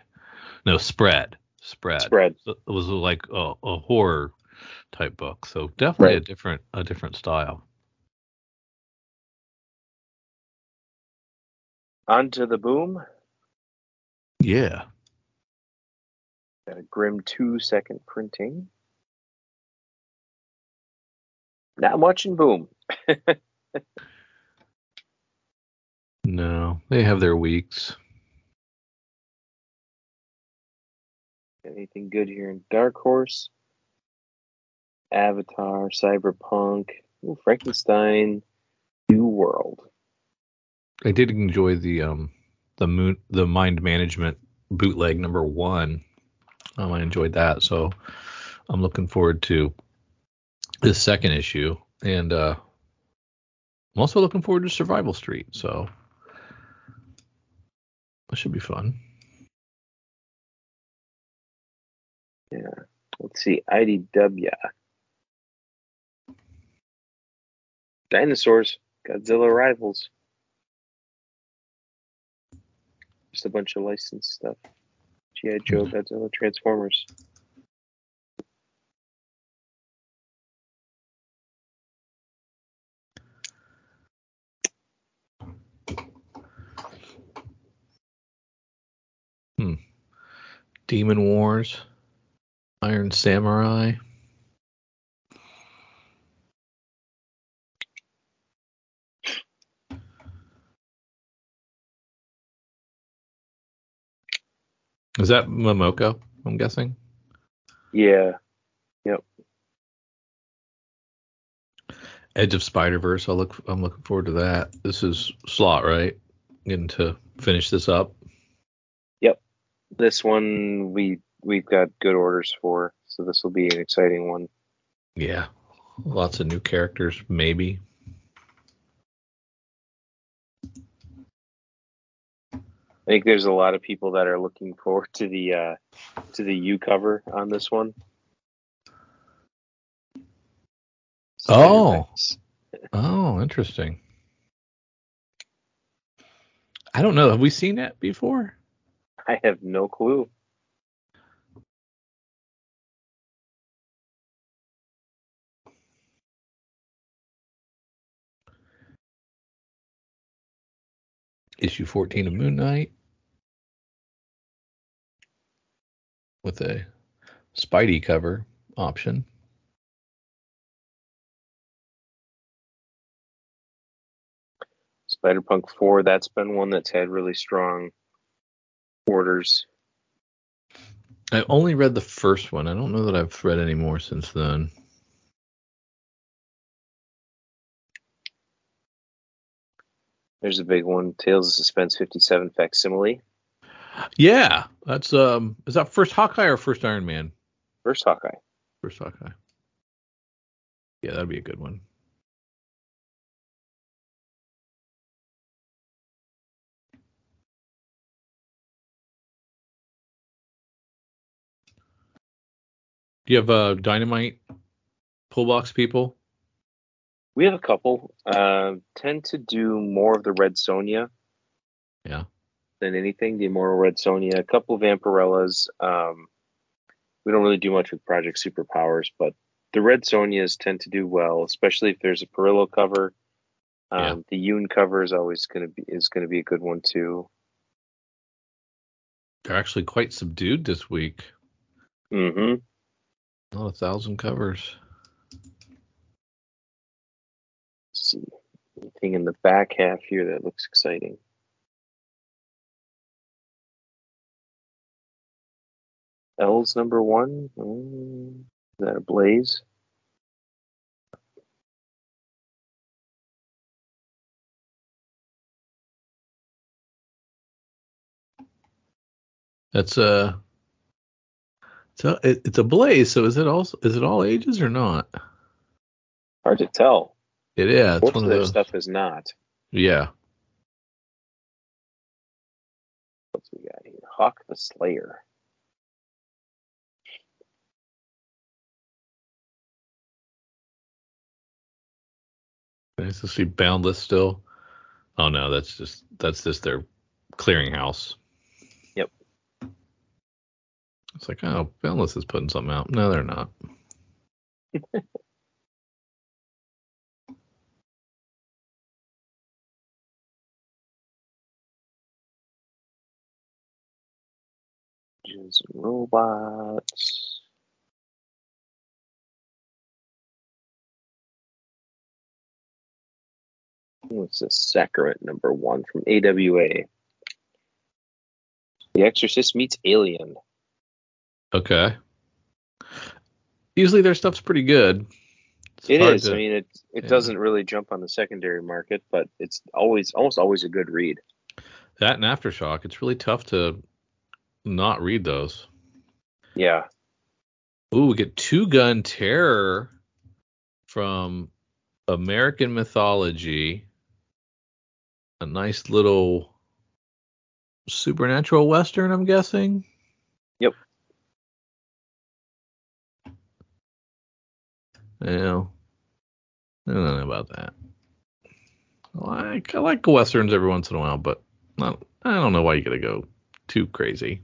No, Spread. Spread. Spread. It was like a, a horror type book. So definitely a different a different style. On to the boom. Yeah. Got a grim two second printing. Not much in boom. No, they have their weeks. Anything good here in Dark Horse? Avatar, Cyberpunk, Ooh, Frankenstein, New World. I did enjoy the um the moon the mind management bootleg number one. Um, I enjoyed that, so I'm looking forward to this second issue, and uh, I'm also looking forward to Survival Street. So that should be fun. Yeah. Let's see. IDW. Dinosaurs. Godzilla Rivals. Just a bunch of licensed stuff. G.I. Joe, Godzilla, Transformers. Demon Wars, Iron Samurai. Is that Momoko? I'm guessing. Yeah. Yep. Edge of Spider Verse. I look. I'm looking forward to that. This is Slott, right? Getting to finish this up. This one we we've got good orders for, so this will be an exciting one. Yeah. Lots of new characters, maybe. I think there's a lot of people that are looking forward to the uh, to the U cover on this one. Oh. Oh, interesting. I don't know. Have we seen that before? I have no clue. Issue 14 of Moon Knight with a Spidey cover option. Spider Punk 4, that's been one that's had really strong orders. I only read the first one. I don't know that I've read any more since then. There's a big one, Tales of Suspense 57 facsimile. Yeah, that's um is that first Hawkeye or first Iron Man? First Hawkeye. First Hawkeye. Yeah, that'd be a good one. Do you have uh, dynamite pull box people? We have a couple. Uh, tend to do more of the Red Sonja. Yeah. Than anything, the Immortal Red Sonja. A couple of Vampirellas. Um, we don't really do much with Project Superpowers, but the Red Sonjas tend to do well, especially if there's a Parrillo cover. Um, Yeah. The Yoon cover is always going to be is going to be a good one too. They're actually quite subdued this week. hmm Not a thousand covers. Let's see anything in the back half here that looks exciting. L's number one. Mm, is that Ablaze? That's a it's a it- it's Ablaze. So is it also is it all ages or not? Hard to tell. It is. Most one of of their those. stuff is not. Yeah. What's we got here? Hawk the Slayer. Nice to see Boundless still. Oh no, that's just that's just their clearinghouse. It's like, oh, Boundless is putting something out. No, they're not. And robots. What's this? Sacrament number one from AWA. The Exorcist meets Alien. Okay. Usually their stuff's pretty good. It's It is. to- I mean, it it yeah. doesn't really jump on the secondary market, but it's always almost always a good read. that and Aftershock. It's really tough to not read those. Yeah. Ooh, we get Two Gun Terror from American Mythology. A nice little supernatural western, I'm guessing. Well, I don't know about that. I like, I like westerns every once in a while, but not, I don't know why you gotta go too crazy.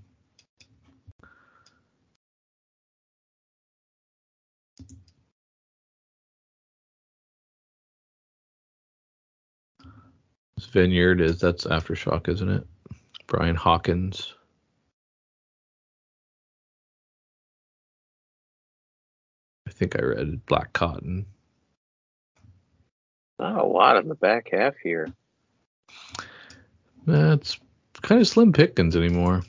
This Vineyard is that's aftershock, isn't it? Brian Hawkins. Think I read Black Cotton. Not a lot in the back half here. That's kind of slim pickings anymore.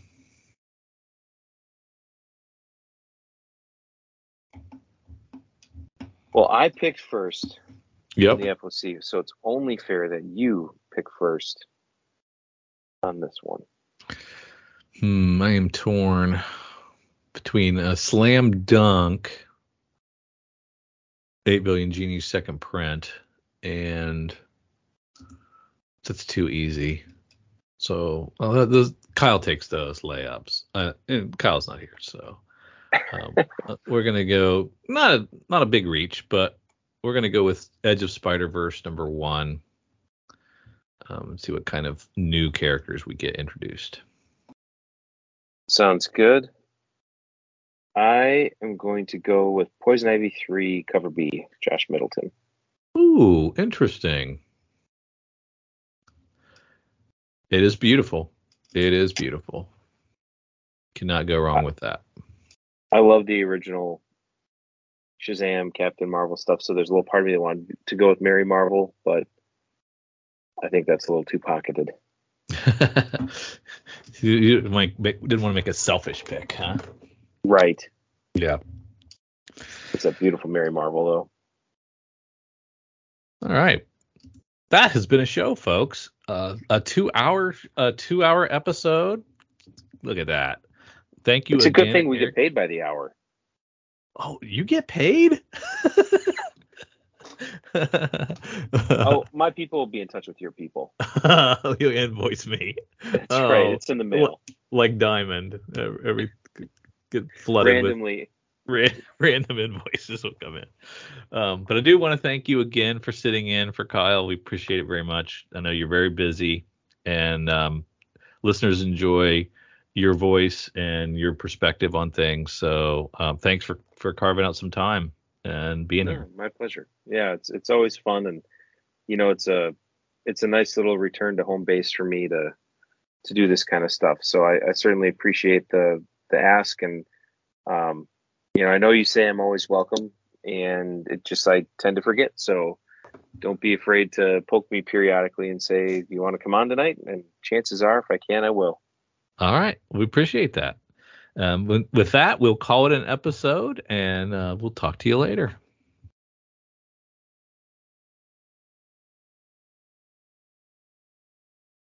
Well, I picked first Yep. in the FOC, so it's only fair that you pick first on this one. Hmm, I am torn between a slam dunk, 8 billion genies second print, and that's too easy. So uh, Kyle takes those layups. Uh, and Kyle's not here, so um, uh, we're gonna go not a not a big reach, but we're gonna go with Edge of Spider Verse number one. Um, see what kind of new characters we get introduced. Sounds good. I am going to go with Poison Ivy 3, cover B, Josh Middleton. Ooh, interesting. It is beautiful. It is beautiful. Cannot go wrong with that. I love the original Shazam, Captain Marvel stuff, so there's a little part of me that wanted to go with Mary Marvel, but I think that's a little too pocketed. you you might make, didn't want to make a selfish pick, huh? Right. Yeah. It's a beautiful Mary Marvel, though. All right. That has been a show, folks. Uh, a two-hour, a two-hour episode. Look at that. Thank you. It's a good thing we Eric. get paid by the hour. Oh, you get paid? Oh, my people will be in touch with your people. you invoice me That's Oh, right. It's in the mail. like Diamond. Every get flooded with Randomly. ra- random invoices will come in. Um, but I do want to thank you again for sitting in for Kyle. We appreciate it very much. I know you're very busy, and um, listeners enjoy your voice and your perspective on things. So um, thanks for for carving out some time and being No, here. my pleasure. Yeah, it's it's always fun, and you know, it's a it's a nice little return to home base for me to to do this kind of stuff. So I, I certainly appreciate the the ask, and um, you know, I know you say I'm always welcome, and it just I tend to forget. So don't be afraid to poke me periodically and say you want to come on tonight, and chances are, if I can, I will. All right, we appreciate that. Um, with, with that, we'll call it an episode, and uh, we'll talk to you later.